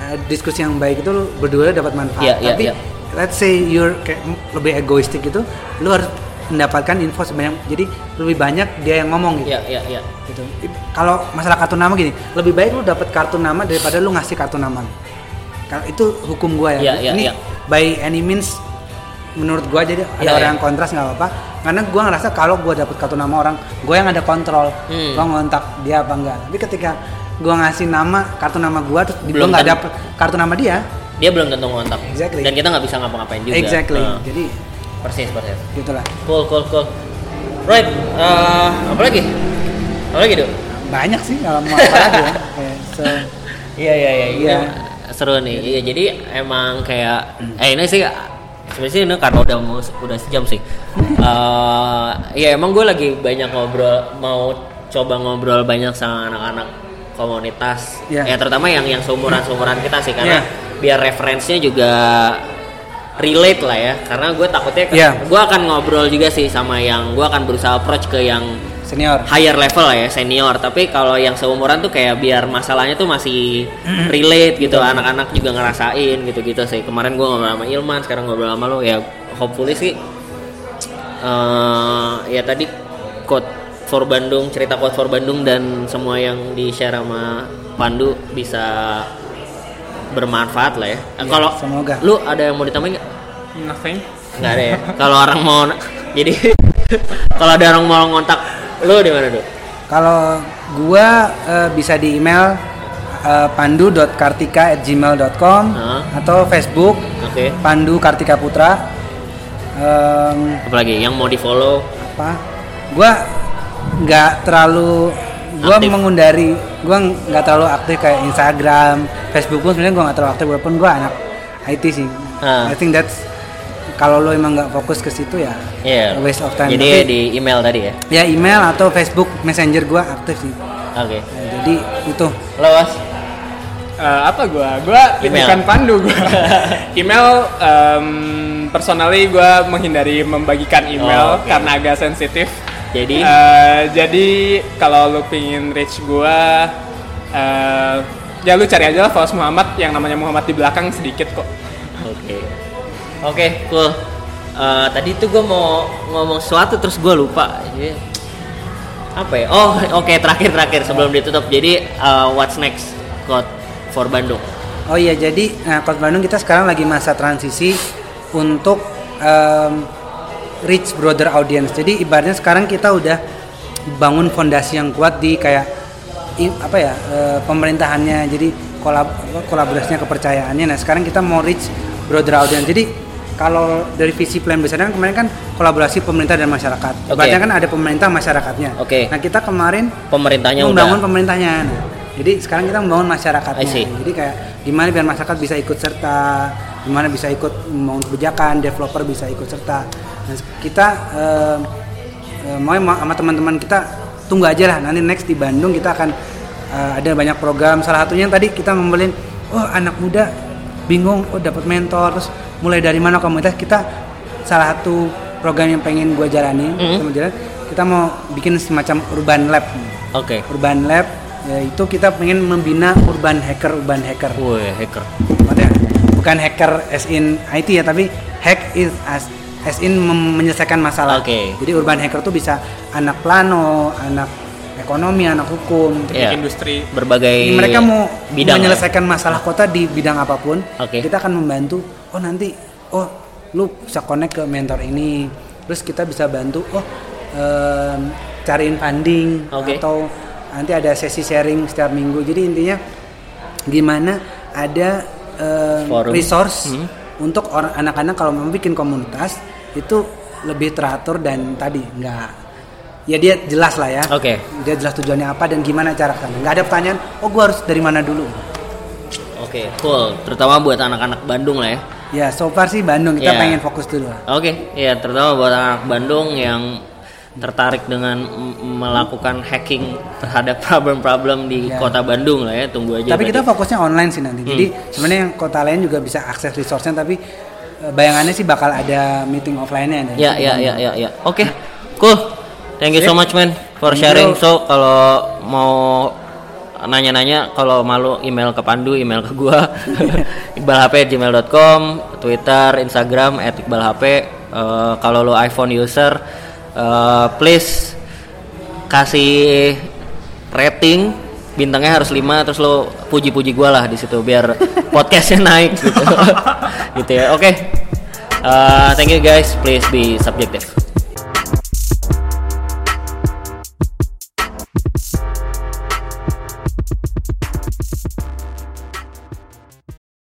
Speaker 1: uh, diskusi yang baik itu lu berdua dapat manfaat.
Speaker 2: Iya, iya,
Speaker 1: Tapi
Speaker 2: iya.
Speaker 1: Let's say you're kayak lebih egoistik gitu, lu harus mendapatkan info sebanyak jadi lebih banyak dia yang ngomong gitu.
Speaker 2: ya ya ya
Speaker 1: gitu. Kalau masalah kartu nama gini, lebih baik lu dapat kartu nama daripada lu ngasih kartu nama. Kalau itu hukum gua ya.
Speaker 2: Iya, iya,
Speaker 1: Ini
Speaker 2: iya.
Speaker 1: by any means menurut gua jadi ada
Speaker 2: Iya,
Speaker 1: orang
Speaker 2: iya.
Speaker 1: yang kontras nggak apa-apa. Karena gua ngerasa kalau gua dapat kartu nama orang, gua yang ada kontrol.
Speaker 2: Hmm.
Speaker 1: Gua ngontak dia apa enggak. Tapi ketika gua ngasih nama kartu nama gua terus
Speaker 2: Belum
Speaker 1: nggak
Speaker 2: tentu.
Speaker 1: dapet kartu nama dia,
Speaker 2: dia belum tentu ngontak
Speaker 1: Exactly.
Speaker 2: dan kita nggak bisa ngapa-ngapain juga
Speaker 1: exactly.
Speaker 2: Heeh.
Speaker 1: Jadi
Speaker 2: persis persis
Speaker 1: gitulah.
Speaker 2: cool cool cool right eh, apa lagi apa lagi dok
Speaker 1: Banyak sih kalau mau apa lagi ya.
Speaker 2: Iya iya iya.
Speaker 1: Iya.
Speaker 2: Seru nih. Iya jadi emang kayak eh ini sih sebenarnya ini karena udah mau udah sejam sih. *laughs* Eh ya emang gue lagi banyak ngobrol mau coba ngobrol banyak sama anak-anak komunitas.
Speaker 1: Iya.
Speaker 2: Ya terutama yang yang seumuran seumuran kita sih karena
Speaker 1: Iya.
Speaker 2: Biar referensinya juga relate lah ya. Karena gue takutnya
Speaker 1: Iya.
Speaker 2: gue akan ngobrol juga sih sama yang gue akan berusaha approach ke yang
Speaker 1: senior.
Speaker 2: higher level lah ya senior. Tapi kalau yang seumuran tuh kayak biar masalahnya tuh masih relate gitu. Anak-anak juga ngerasain gitu-gitu sih. Kemarin gua ngobrol sama Ilman sekarang ngobrol sama lo. Ya hopefully sih eh ya tadi quote for Bandung cerita quote for Bandung dan semua yang di share sama Pandu bisa bermanfaat lah ya Eh, kalau
Speaker 1: semoga.
Speaker 2: lu ada yang mau ditambahin nggak
Speaker 3: Nothing.
Speaker 2: nggak ada ya kalau orang mau *laughs* jadi *laughs* kalau ada orang mau ngontak lu di mana tuh
Speaker 1: Kalau gua eh, bisa di email eh, pandu.kartika@gmail.com
Speaker 2: Hah?
Speaker 1: atau Facebook
Speaker 2: oke
Speaker 1: Pandu Kartika Putra. Em,
Speaker 2: apalagi yang mau di follow
Speaker 1: apa? Gua nggak terlalu gua
Speaker 2: Aktif.
Speaker 1: mengundari gua nggak terlalu aktif kayak Instagram, Facebook pun sebenarnya gua nggak terlalu aktif walaupun gua anak IT sih.
Speaker 2: Ah.
Speaker 1: I think that's kalau lo emang nggak fokus ke situ ya
Speaker 2: Iya.
Speaker 1: waste of time.
Speaker 2: jadi
Speaker 1: Tapi-
Speaker 2: di email tadi ya
Speaker 1: ya email atau Facebook Messenger gua aktif sih.
Speaker 2: oke
Speaker 1: Nah, jadi itu
Speaker 2: lo was
Speaker 3: Eh, apa gua? Gua
Speaker 2: Email.
Speaker 3: bukan pandu gua. *laughs* email em, personally gua menghindari membagikan email
Speaker 2: Oh, oke.
Speaker 3: karena agak sensitif.
Speaker 2: Jadi?
Speaker 3: Eh, jadi kalau lu pingin reach gua eh, ya lu cari aja lah Faus Muhammad yang namanya Muhammad di belakang sedikit kok.
Speaker 2: oke. Oke cool. Eh, tadi tuh gue mau ngomong sesuatu terus gue lupa. Jadi, apa ya? Oh *laughs* oke terakhir terakhir sebelum ditutup. Jadi eh, what's next? Code for Bandung.
Speaker 1: Oh iya, jadi nah Kota Bandung kita sekarang lagi masa transisi untuk em, reach broader audience. Jadi ibaratnya sekarang kita udah bangun fondasi yang kuat di kayak i- apa ya eh, pemerintahannya. Jadi kolab kolaborasinya kepercayaannya. Nah sekarang kita mau reach broader audience. Jadi kalau dari visi plan besarnya kan kemarin kan kolaborasi pemerintah dan masyarakat. Ibaratnya kan ada pemerintah masyarakatnya.
Speaker 2: Oke.
Speaker 1: Nah kita kemarin
Speaker 2: pemerintahnya
Speaker 1: membangun
Speaker 2: udah
Speaker 1: pemerintahnya. Nah, jadi sekarang kita membangun masyarakatnya. Jadi kayak gimana biar masyarakat bisa ikut serta, gimana bisa ikut membangun kebijakan, developer bisa ikut serta. Kita eh, mau sama teman-teman kita tunggu aja lah. Nanti next di Bandung kita akan eh, ada banyak program. Salah satunya yang tadi kita membelin, oh anak muda bingung, oh dapat mentor, terus mulai dari mana komunitas kita salah satu program yang pengen gue jalani sama jalan kita mau bikin semacam urban lab.
Speaker 2: Oke.
Speaker 1: Urban lab yaitu kita pengen membina urban hacker urban hacker.
Speaker 2: Woi hacker.
Speaker 1: Maksudnya bukan hacker as in IT ya tapi hack is as as in menyelesaikan masalah
Speaker 2: Oke.
Speaker 1: jadi urban hacker tuh bisa anak plano anak ekonomi anak hukum
Speaker 2: Iya.
Speaker 3: Industri
Speaker 2: berbagai
Speaker 1: Jadi mereka mau
Speaker 2: bidang ya?
Speaker 1: menyelesaikan masalah kota di bidang apa pun
Speaker 2: Oke.
Speaker 1: kita akan membantu oh nanti oh lu bisa connect ke mentor ini terus kita bisa bantu oh em, cariin funding
Speaker 2: Oke.
Speaker 1: atau nanti ada sesi sharing setiap minggu jadi intinya gimana ada
Speaker 2: Forum.
Speaker 1: resource
Speaker 2: Hmm.
Speaker 1: untuk orang anak-anak kalau mau bikin komunitas itu lebih teratur dan tadi nggak ya dia jelas lah ya
Speaker 2: Oke.
Speaker 1: dia jelas tujuannya apa dan gimana cara ke sana nggak ada pertanyaan oh gua harus dari mana dulu
Speaker 2: oke cool terutama buat anak-anak Bandung lah ya
Speaker 1: ya so far sih Bandung kita
Speaker 2: Ya.
Speaker 1: pengen fokus dulu lah
Speaker 2: Oke, ya terutama buat anak Bandung yang tertarik dengan melakukan hacking terhadap *laughs* problem-problem di
Speaker 1: Ya.
Speaker 2: kota Bandung lah ya tunggu aja
Speaker 1: Tapi kita
Speaker 2: berarti.
Speaker 1: fokusnya online sih nanti. Jadi
Speaker 2: Hmm.
Speaker 1: sebenarnya yang kota lain juga bisa akses resource-nya tapi bayangannya sih bakal ada meeting offline-nya.
Speaker 2: ya ya ya ya ya. Oke cool. Thank you so much man for
Speaker 1: Thank
Speaker 2: sharing.
Speaker 1: you.
Speaker 2: so kalau mau nanya-nanya kalau malu email ke Pandu email ke gua. *laughs* Iqbalhp@gmail.com Twitter Instagram @iqbalhp. Eh, kalau lo iPhone user eh, please kasih rating bintangnya harus 5 terus lo puji-puji gua lah di situ biar *laughs* podcastnya naik gitu. *laughs* Gitu ya. Oke. Eh, thank you guys. Please be subjective